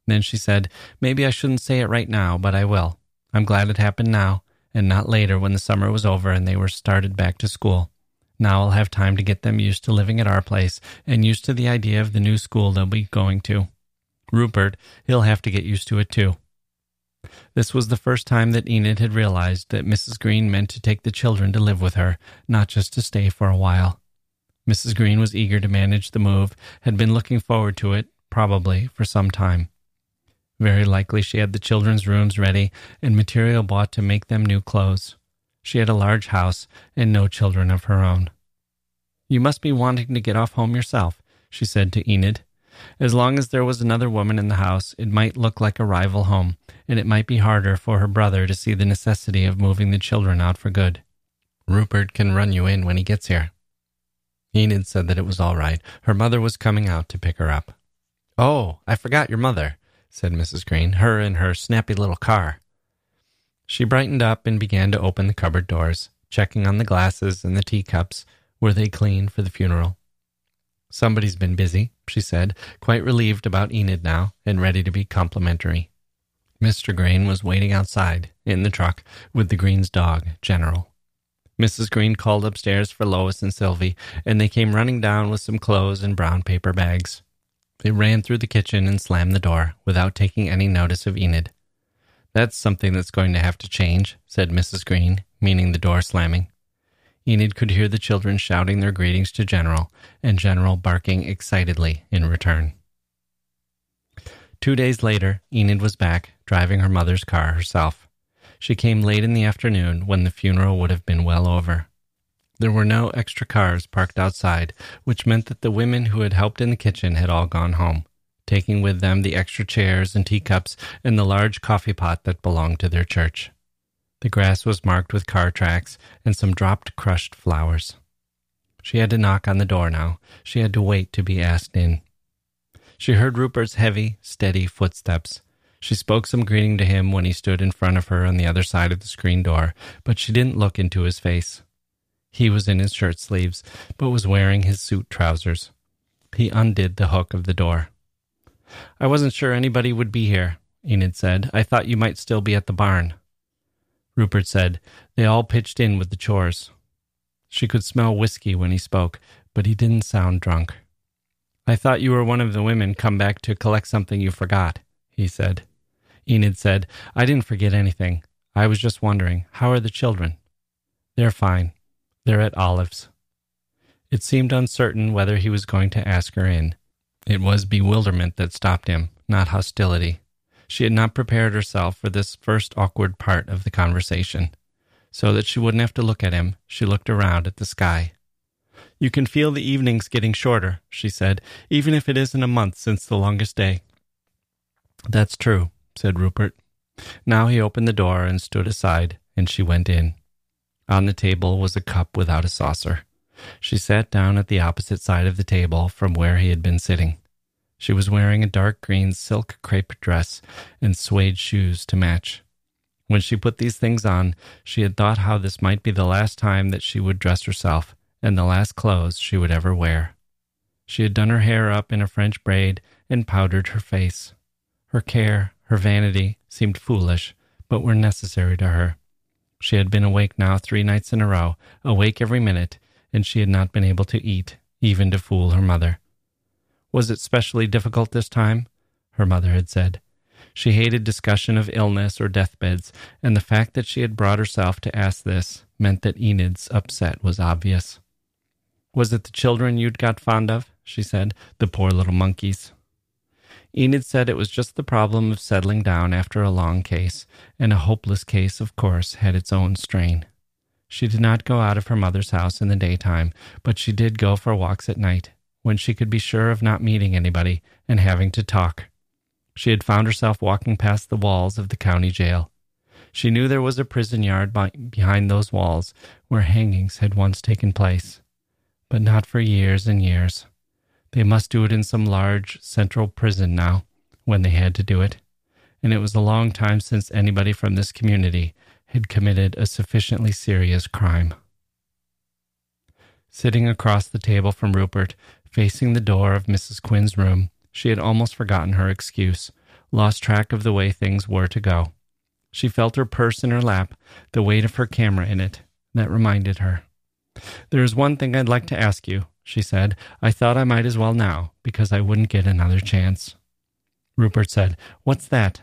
Then she said, Maybe I shouldn't say it right now, but I will. I'm glad it happened now, and not later when the summer was over and they were started back to school. Now I'll have time to get them used to living at our place and used to the idea of the new school they'll be going to. Rupert, he'll have to get used to it too. This was the first time that Enid had realized that Mrs. Green meant to take the children to live with her, not just to stay for a while. Mrs. Green was eager to manage the move, had been looking forward to it, probably, for some time. Very likely she had the children's rooms ready and material bought to make them new clothes. She had a large house and no children of her own. You must be wanting to get off home yourself, she said to Enid as long as there was another woman in the house, it might look like a rival home, and it might be harder for her brother to see the necessity of moving the children out for good. Rupert can run you in when he gets here. Enid said that it was all right. Her mother was coming out to pick her up. Oh, I forgot your mother, said Mrs. Green, her in her snappy little car. She brightened up and began to open the cupboard doors, checking on the glasses and the teacups. Were they clean for the funeral? Somebody's been busy, she said, quite relieved about Enid now and ready to be complimentary. Mr. Green was waiting outside, in the truck, with the Green's dog, General. Mrs. Green called upstairs for Lois and Sylvie, and they came running down with some clothes and brown paper bags. They ran through the kitchen and slammed the door without taking any notice of Enid. That's something that's going to have to change, said Mrs. Green, meaning the door slamming. Enid could hear the children shouting their greetings to General, and General barking excitedly in return. Two days later, Enid was back, driving her mother's car herself. She came late in the afternoon when the funeral would have been well over. There were no extra cars parked outside, which meant that the women who had helped in the kitchen had all gone home, taking with them the extra chairs and teacups and the large coffee pot that belonged to their church. The grass was marked with car tracks and some dropped crushed flowers. She had to knock on the door now. She had to wait to be asked in. She heard Rupert's heavy, steady footsteps. She spoke some greeting to him when he stood in front of her on the other side of the screen door, but she didn't look into his face. He was in his shirt sleeves, but was wearing his suit trousers. He undid the hook of the door. I wasn't sure anybody would be here, Enid said. I thought you might still be at the barn. Rupert said. They all pitched in with the chores. She could smell whiskey when he spoke, but he didn't sound drunk. I thought you were one of the women come back to collect something you forgot, he said. Enid said, I didn't forget anything. I was just wondering, how are the children? They're fine. They're at Olive's. It seemed uncertain whether he was going to ask her in. It was bewilderment that stopped him, not hostility. She had not prepared herself for this first awkward part of the conversation. So that she wouldn't have to look at him, she looked around at the sky. You can feel the evenings getting shorter, she said, even if it isn't a month since the longest day. That's true, said Rupert. Now he opened the door and stood aside, and she went in. On the table was a cup without a saucer. She sat down at the opposite side of the table from where he had been sitting. She was wearing a dark green silk crepe dress and suede shoes to match. When she put these things on, she had thought how this might be the last time that she would dress herself, and the last clothes she would ever wear. She had done her hair up in a French braid and powdered her face. Her care, her vanity, seemed foolish, but were necessary to her. She had been awake now three nights in a row, awake every minute, and she had not been able to eat, even to fool her mother. Was it specially difficult this time? Her mother had said. She hated discussion of illness or deathbeds, and the fact that she had brought herself to ask this meant that Enid's upset was obvious. Was it the children you'd got fond of? she said. The poor little monkeys. Enid said it was just the problem of settling down after a long case, and a hopeless case, of course, had its own strain. She did not go out of her mother's house in the daytime, but she did go for walks at night, when she could be sure of not meeting anybody and having to talk. She had found herself walking past the walls of the county jail. She knew there was a prison yard behind those walls where hangings had once taken place but not for years and years. They must do it in some large central prison now, when they had to do it, and it was a long time since anybody from this community had committed a sufficiently serious crime. Sitting across the table from Rupert, facing the door of Mrs. Quinn's room, she had almost forgotten her excuse, lost track of the way things were to go. She felt her purse in her lap, the weight of her camera in it. That reminded her. There is one thing I'd like to ask you, she said. I thought I might as well now, because I wouldn't get another chance. Rupert said, What's that?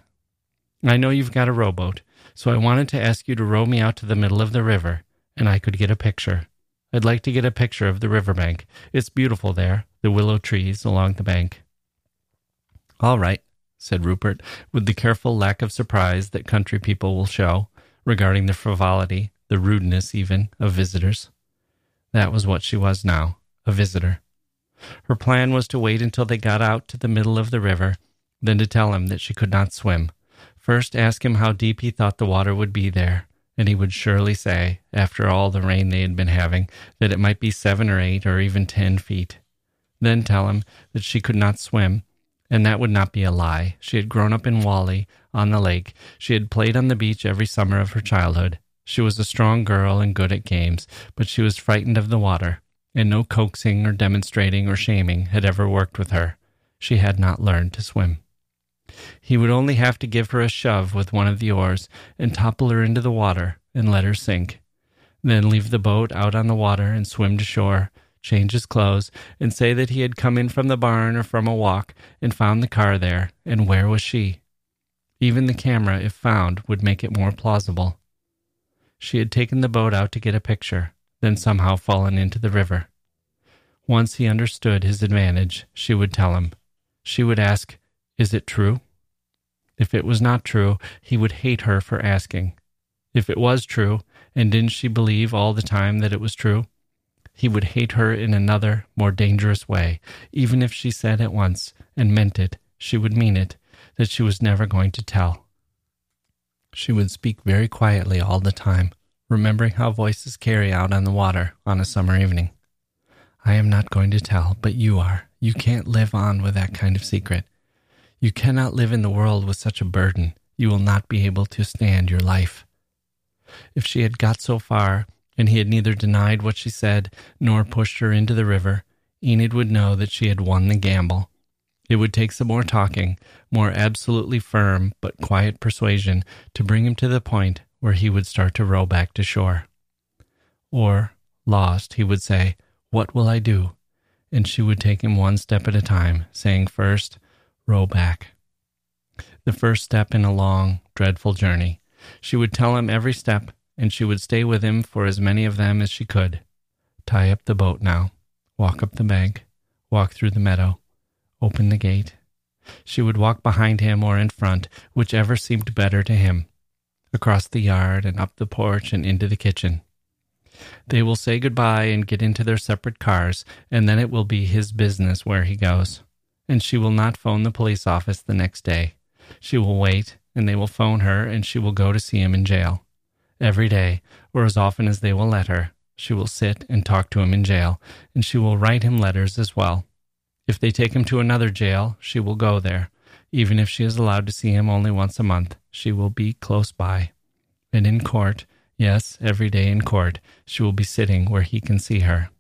I know you've got a rowboat, so I wanted to ask you to row me out to the middle of the river, and I could get a picture. I'd like to get a picture of the river bank. It's beautiful there, the willow trees along the bank. All right, said Rupert, with the careful lack of surprise that country people will show regarding the frivolity, the rudeness even, of visitors. That was what she was now a visitor. Her plan was to wait until they got out to the middle of the river, then to tell him that she could not swim. First, ask him how deep he thought the water would be there, and he would surely say, after all the rain they had been having, that it might be seven or eight or even ten feet. Then tell him that she could not swim, and that would not be a lie. She had grown up in Walley, on the lake. She had played on the beach every summer of her childhood. She was a strong girl and good at games, but she was frightened of the water, and no coaxing or demonstrating or shaming had ever worked with her. She had not learned to swim. He would only have to give her a shove with one of the oars and topple her into the water and let her sink. Then leave the boat out on the water and swim to shore, change his clothes, and say that he had come in from the barn or from a walk and found the car there, and where was she? Even the camera, if found, would make it more plausible. She had taken the boat out to get a picture, then somehow fallen into the river. Once he understood his advantage, she would tell him. She would ask, Is it true? If it was not true, he would hate her for asking. If it was true, and didn't she believe all the time that it was true? He would hate her in another, more dangerous way. Even if she said at once, and meant it, she would mean it, that she was never going to tell. She would speak very quietly all the time, remembering how voices carry out on the water on a summer evening. I am not going to tell, but you are. You can't live on with that kind of secret. You cannot live in the world with such a burden. You will not be able to stand your life. If she had got so far, and he had neither denied what she said nor pushed her into the river, Enid would know that she had won the gamble. It would take some more talking, more absolutely firm but quiet persuasion to bring him to the point where he would start to row back to shore. Or, lost, he would say, What will I do? And she would take him one step at a time, saying first, Row back. The first step in a long, dreadful journey. She would tell him every step, and she would stay with him for as many of them as she could. Tie up the boat now. Walk up the bank. Walk through the meadow. Open the gate. She would walk behind him or in front, whichever seemed better to him across the yard and up the porch and into the kitchen. They will say goodbye and get into their separate cars, and then it will be his business where he goes. And she will not phone the police office the next day. She will wait, and they will phone her, and she will go to see him in jail. Every day, or as often as they will let her, she will sit and talk to him in jail, and she will write him letters as well. If they take him to another jail, she will go there, even if she is allowed to see him only once a month she will be close by. And in court, yes, every day in court, she will be sitting where he can see her.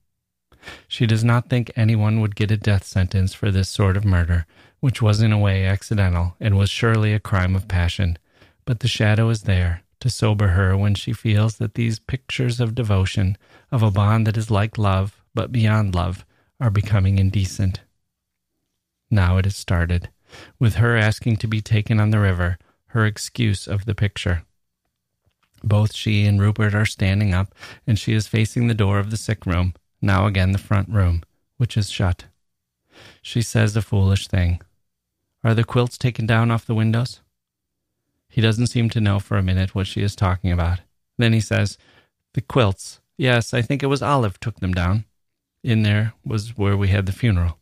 She does not think anyone would get a death sentence for this sort of murder, which was in a way accidental and was surely a crime of passion. But the shadow is there to sober her when she feels that these pictures of devotion, of a bond that is like love, but beyond love, are becoming indecent. Now it has started, with her asking to be taken on the river, her excuse of the picture. Both she and Rupert are standing up, and she is facing the door of the sick room, now again the front room, which is shut. She says a foolish thing. Are the quilts taken down off the windows? He doesn't seem to know for a minute what she is talking about. Then he says, The quilts. Yes, I think it was Olive took them down. In there was where we had the funeral.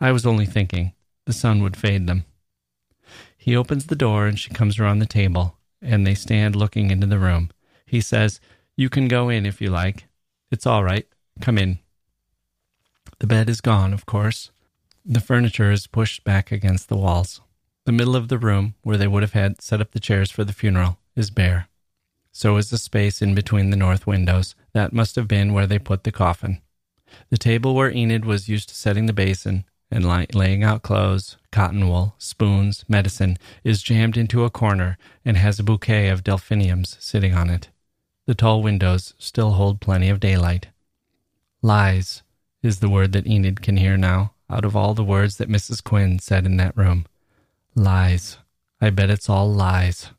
I was only thinking the sun would fade them. He opens the door and she comes around the table, and they stand looking into the room. He says, You can go in if you like. It's all right. Come in. The bed is gone, of course. The furniture is pushed back against the walls. The middle of the room, where they would have had set up the chairs for the funeral, is bare. So is the space in between the north windows. That must have been where they put the coffin. The table where Enid was used to setting the basin and laying out clothes, cotton wool, spoons, medicine, is jammed into a corner and has a bouquet of delphiniums sitting on it. The tall windows still hold plenty of daylight. Lies is the word that Enid can hear now out of all the words that Mrs. Quinn said in that room. Lies. I bet it's all lies.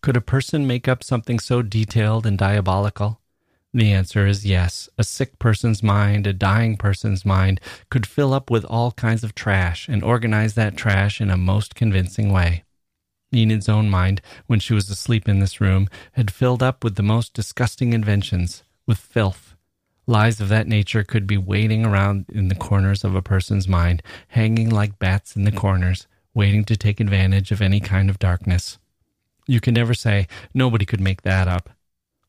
Could a person make up something so detailed and diabolical? The answer is yes. A sick person's mind, a dying person's mind, could fill up with all kinds of trash and organize that trash in a most convincing way. Enid's own mind, when she was asleep in this room, had filled up with the most disgusting inventions, with filth. Lies of that nature could be waiting around in the corners of a person's mind, hanging like bats in the corners, waiting to take advantage of any kind of darkness. You can never say, nobody could make that up.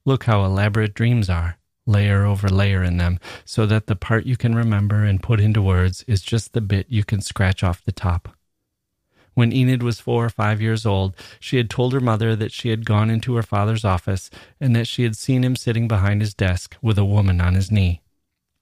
Look how elaborate dreams are, layer over layer in them, so that the part you can remember and put into words is just the bit you can scratch off the top. When Enid was four or five years old, she had told her mother that she had gone into her father's office and that she had seen him sitting behind his desk with a woman on his knee.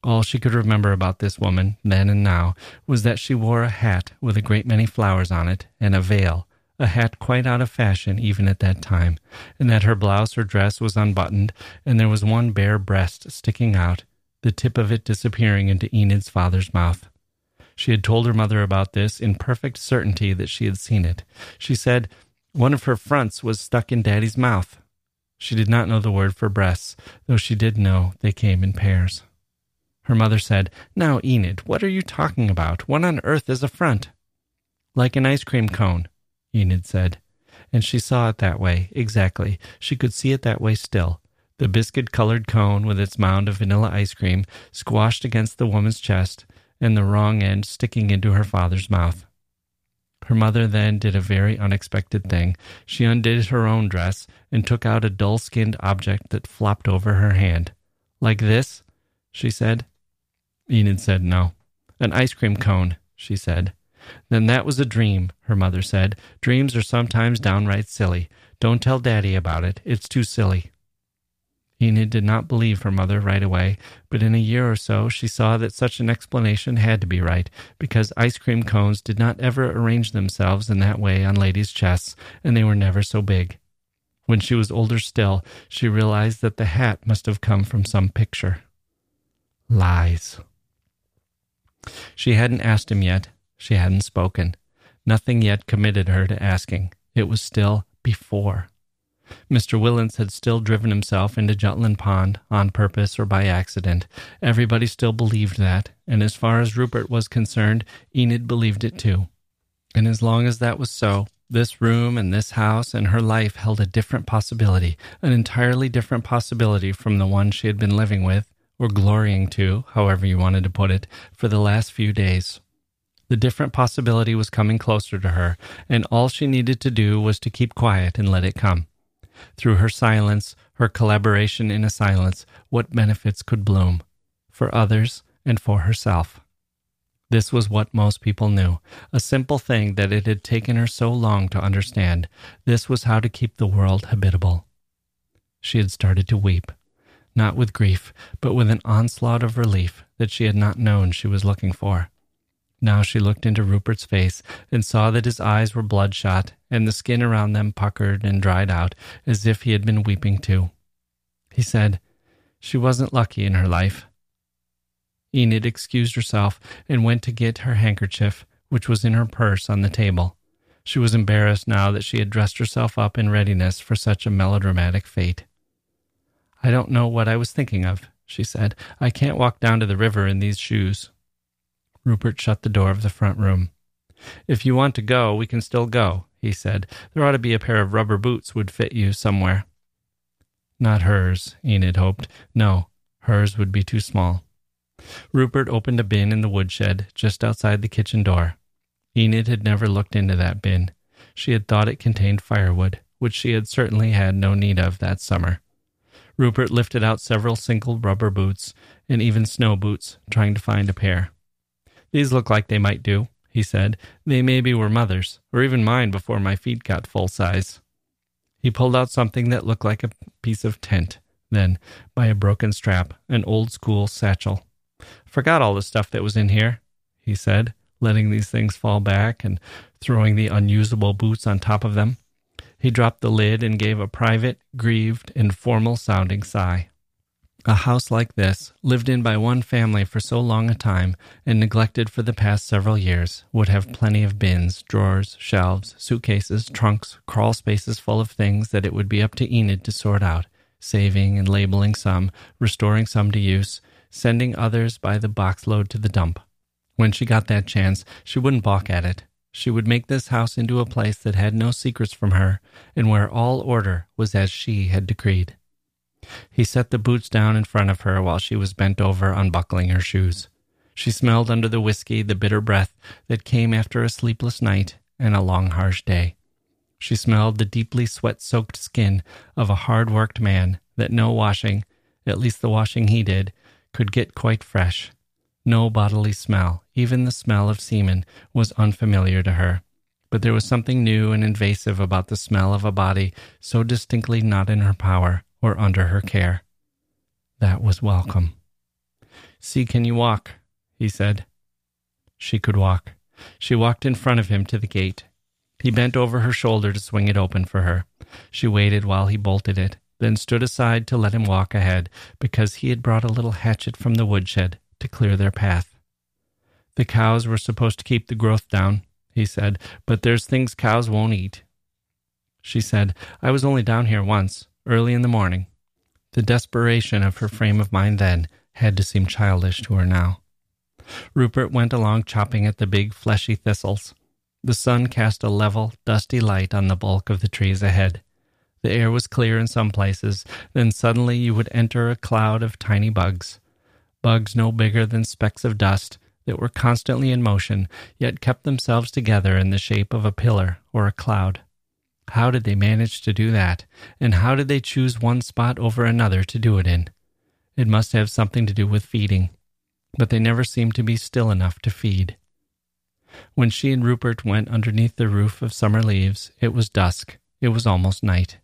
All she could remember about this woman, then and now, was that she wore a hat with a great many flowers on it and a veil, a hat quite out of fashion even at that time, and that her blouse or dress was unbuttoned and there was one bare breast sticking out, the tip of it disappearing into Enid's father's mouth. She had told her mother about this in perfect certainty that she had seen it. She said one of her fronts was stuck in Daddy's mouth. She did not know the word for breasts, though she did know they came in pairs. Her mother said, Now, Enid, what are you talking about? What on earth is a front? Like an ice cream cone, Enid said. And she saw it that way, exactly. She could see it that way still. The biscuit colored cone with its mound of vanilla ice cream squashed against the woman's chest, and the wrong end sticking into her father's mouth. Her mother then did a very unexpected thing. She undid her own dress and took out a dull skinned object that flopped over her hand. Like this? she said. Enid said no. An ice cream cone, she said. Then that was a dream, her mother said. Dreams are sometimes downright silly. Don't tell Daddy about it. It's too silly. Enid did not believe her mother right away, but in a year or so she saw that such an explanation had to be right, because ice cream cones did not ever arrange themselves in that way on ladies' chests, and they were never so big. When she was older still, she realized that the hat must have come from some picture. Lies. She hadn't asked him yet. She hadn't spoken. Nothing yet committed her to asking. It was still before. Mr. Willens had still driven himself into Jutland Pond, on purpose or by accident. Everybody still believed that, and as far as Rupert was concerned, Enid believed it too. And as long as that was so, this room and this house and her life held a different possibility, an entirely different possibility from the one she had been living with, or glorying to, however you wanted to put it, for the last few days. The different possibility was coming closer to her, and all she needed to do was to keep quiet and let it come through her silence, her collaboration in a silence, what benefits could bloom for others and for herself. This was what most people knew, a simple thing that it had taken her so long to understand. This was how to keep the world habitable. She had started to weep, not with grief, but with an onslaught of relief that she had not known she was looking for. Now she looked into Rupert's face and saw that his eyes were bloodshot and the skin around them puckered and dried out as if he had been weeping too. He said, She wasn't lucky in her life. Enid excused herself and went to get her handkerchief, which was in her purse on the table. She was embarrassed now that she had dressed herself up in readiness for such a melodramatic fate. I don't know what I was thinking of, she said. I can't walk down to the river in these shoes. Rupert shut the door of the front room. If you want to go, we can still go, he said. There ought to be a pair of rubber boots would fit you somewhere. Not hers, Enid hoped. No, hers would be too small. Rupert opened a bin in the woodshed just outside the kitchen door. Enid had never looked into that bin. She had thought it contained firewood, which she had certainly had no need of that summer. Rupert lifted out several single rubber boots and even snow boots, trying to find a pair. These look like they might do, he said. They maybe were mother's, or even mine before my feet got full size. He pulled out something that looked like a piece of tent, then, by a broken strap, an old school satchel. Forgot all the stuff that was in here, he said, letting these things fall back and throwing the unusable boots on top of them. He dropped the lid and gave a private, grieved, and formal sounding sigh. A house like this, lived in by one family for so long a time and neglected for the past several years, would have plenty of bins, drawers, shelves, suitcases, trunks, crawl spaces full of things that it would be up to Enid to sort out, saving and labeling some, restoring some to use, sending others by the boxload to the dump. When she got that chance, she wouldn't balk at it. She would make this house into a place that had no secrets from her, and where all order was as she had decreed. He set the boots down in front of her while she was bent over unbuckling her shoes. She smelled under the whiskey the bitter breath that came after a sleepless night and a long, harsh day. She smelled the deeply sweat soaked skin of a hard worked man that no washing, at least the washing he did, could get quite fresh. No bodily smell, even the smell of semen, was unfamiliar to her. but there was something new and invasive about the smell of a body so distinctly not in her power or under her care. That was welcome. See, can you walk? he said. She could walk. She walked in front of him to the gate. He bent over her shoulder to swing it open for her. She waited while he bolted it, then stood aside to let him walk ahead because he had brought a little hatchet from the woodshed to clear their path. The cows were supposed to keep the growth down, he said, but there's things cows won't eat. She said, I was only down here once, early in the morning. The desperation of her frame of mind then had to seem childish to her now. Rupert went along chopping at the big, fleshy thistles. The sun cast a level, dusty light on the bulk of the trees ahead. The air was clear in some places, then suddenly you would enter a cloud of tiny bugs. Bugs no bigger than specks of dust, that were constantly in motion, yet kept themselves together in the shape of a pillar or a cloud. How did they manage to do that? And how did they choose one spot over another to do it in? It must have something to do with feeding. But they never seemed to be still enough to feed. When she and Rupert went underneath the roof of summer leaves, it was dusk. It was almost night.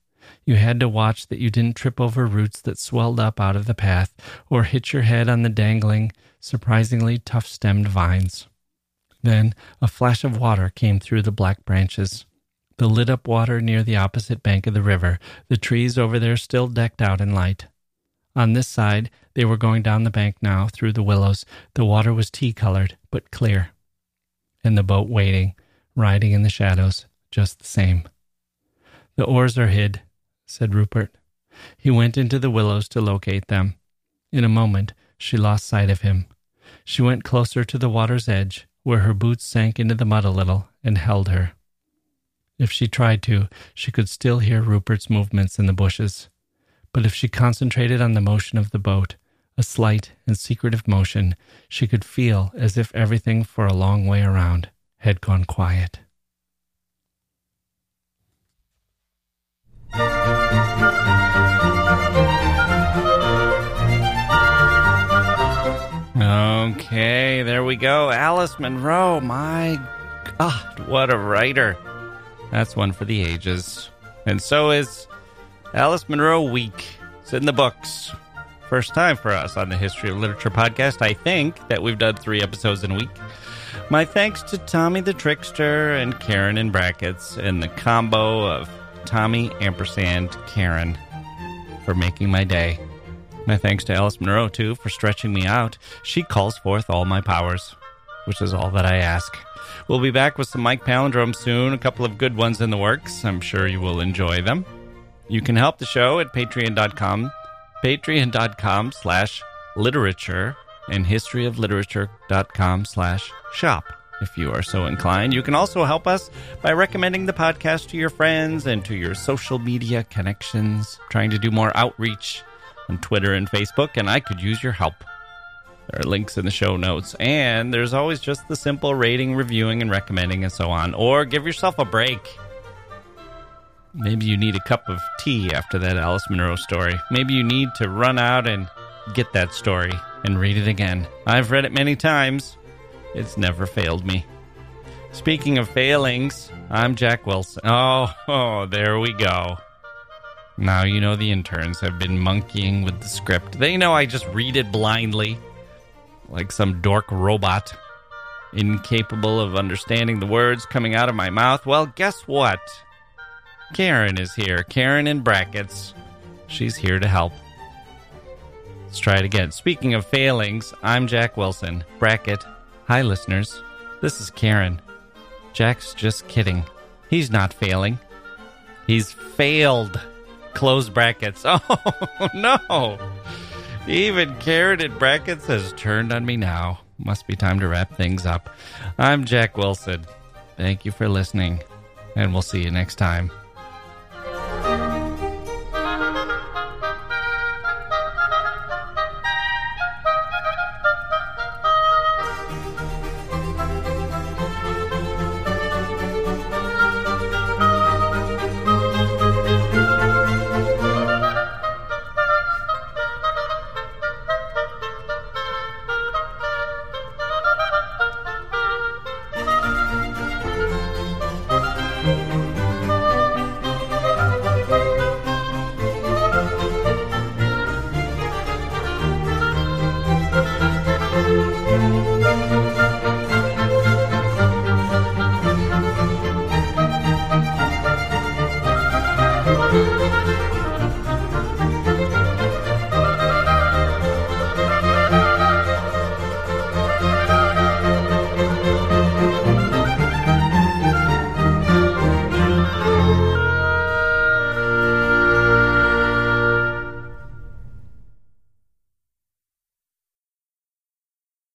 You had to watch that you didn't trip over roots that swelled up out of the path, or hit your head on the dangling, surprisingly tough stemmed vines. Then a flash of water came through the black branches. The lit up water near the opposite bank of the river, the trees over there still decked out in light. On this side, they were going down the bank now through the willows. The water was tea colored, but clear. And the boat waiting, riding in the shadows, just the same. The oars are hid, said Rupert. He went into the willows to locate them. In a moment, she lost sight of him. She went closer to the water's edge, where her boots sank into the mud a little, and held her. If she tried to, she could still hear Rupert's movements in the bushes. But if she concentrated on the motion of the boat, a slight and secretive motion, she could feel as if everything for a long way around had gone quiet. Okay, there we go. Alice Munro. My God, what a writer. That's one for the ages. And so is Alice Munro Week. It's in the books. First time for us on the History of Literature podcast. I think that we've done three episodes in a week. My thanks to Tommy the Trickster and Karen in brackets and the combo of Tommy ampersand Karen for making my day. My thanks to Alice Munro, too, for stretching me out. She calls forth all my powers, which is all that I ask. We'll be back with some Mike Palindrome soon, a couple of good ones in the works. I'm sure you will enjoy them. You can help the show at patreon.com, patreon.com slash literature, and historyofliterature.com slash shop if you are so inclined. You can also help us by recommending the podcast to your friends and to your social media connections, trying to do more outreach on Twitter and Facebook, and I could use your help. There are links in the show notes, and there's always just the simple rating, reviewing, and recommending, and so on. Or give yourself a break. Maybe you need a cup of tea after that Alice Munro story. Maybe you need to run out and get that story and read it again. I've read it many times, it's never failed me. Speaking of failings, I'm Jacke Wilson. Oh, oh, there we go. Now you know the interns have been monkeying with the script. They know I just read it blindly, like some dork robot, incapable of understanding the words coming out of my mouth. Well, guess what? Karen is here. Karen in brackets. She's here to help. Let's try it again. Speaking of failings, I'm Jacke Wilson. Bracket. Hi, listeners. This is Karen. Jacke's just kidding. He's not failing. He's failed close brackets. Oh, no. Even Karen in brackets has turned on me now. Must be time to wrap things up. I'm Jacke Wilson. Thank you for listening, and we'll see you next time.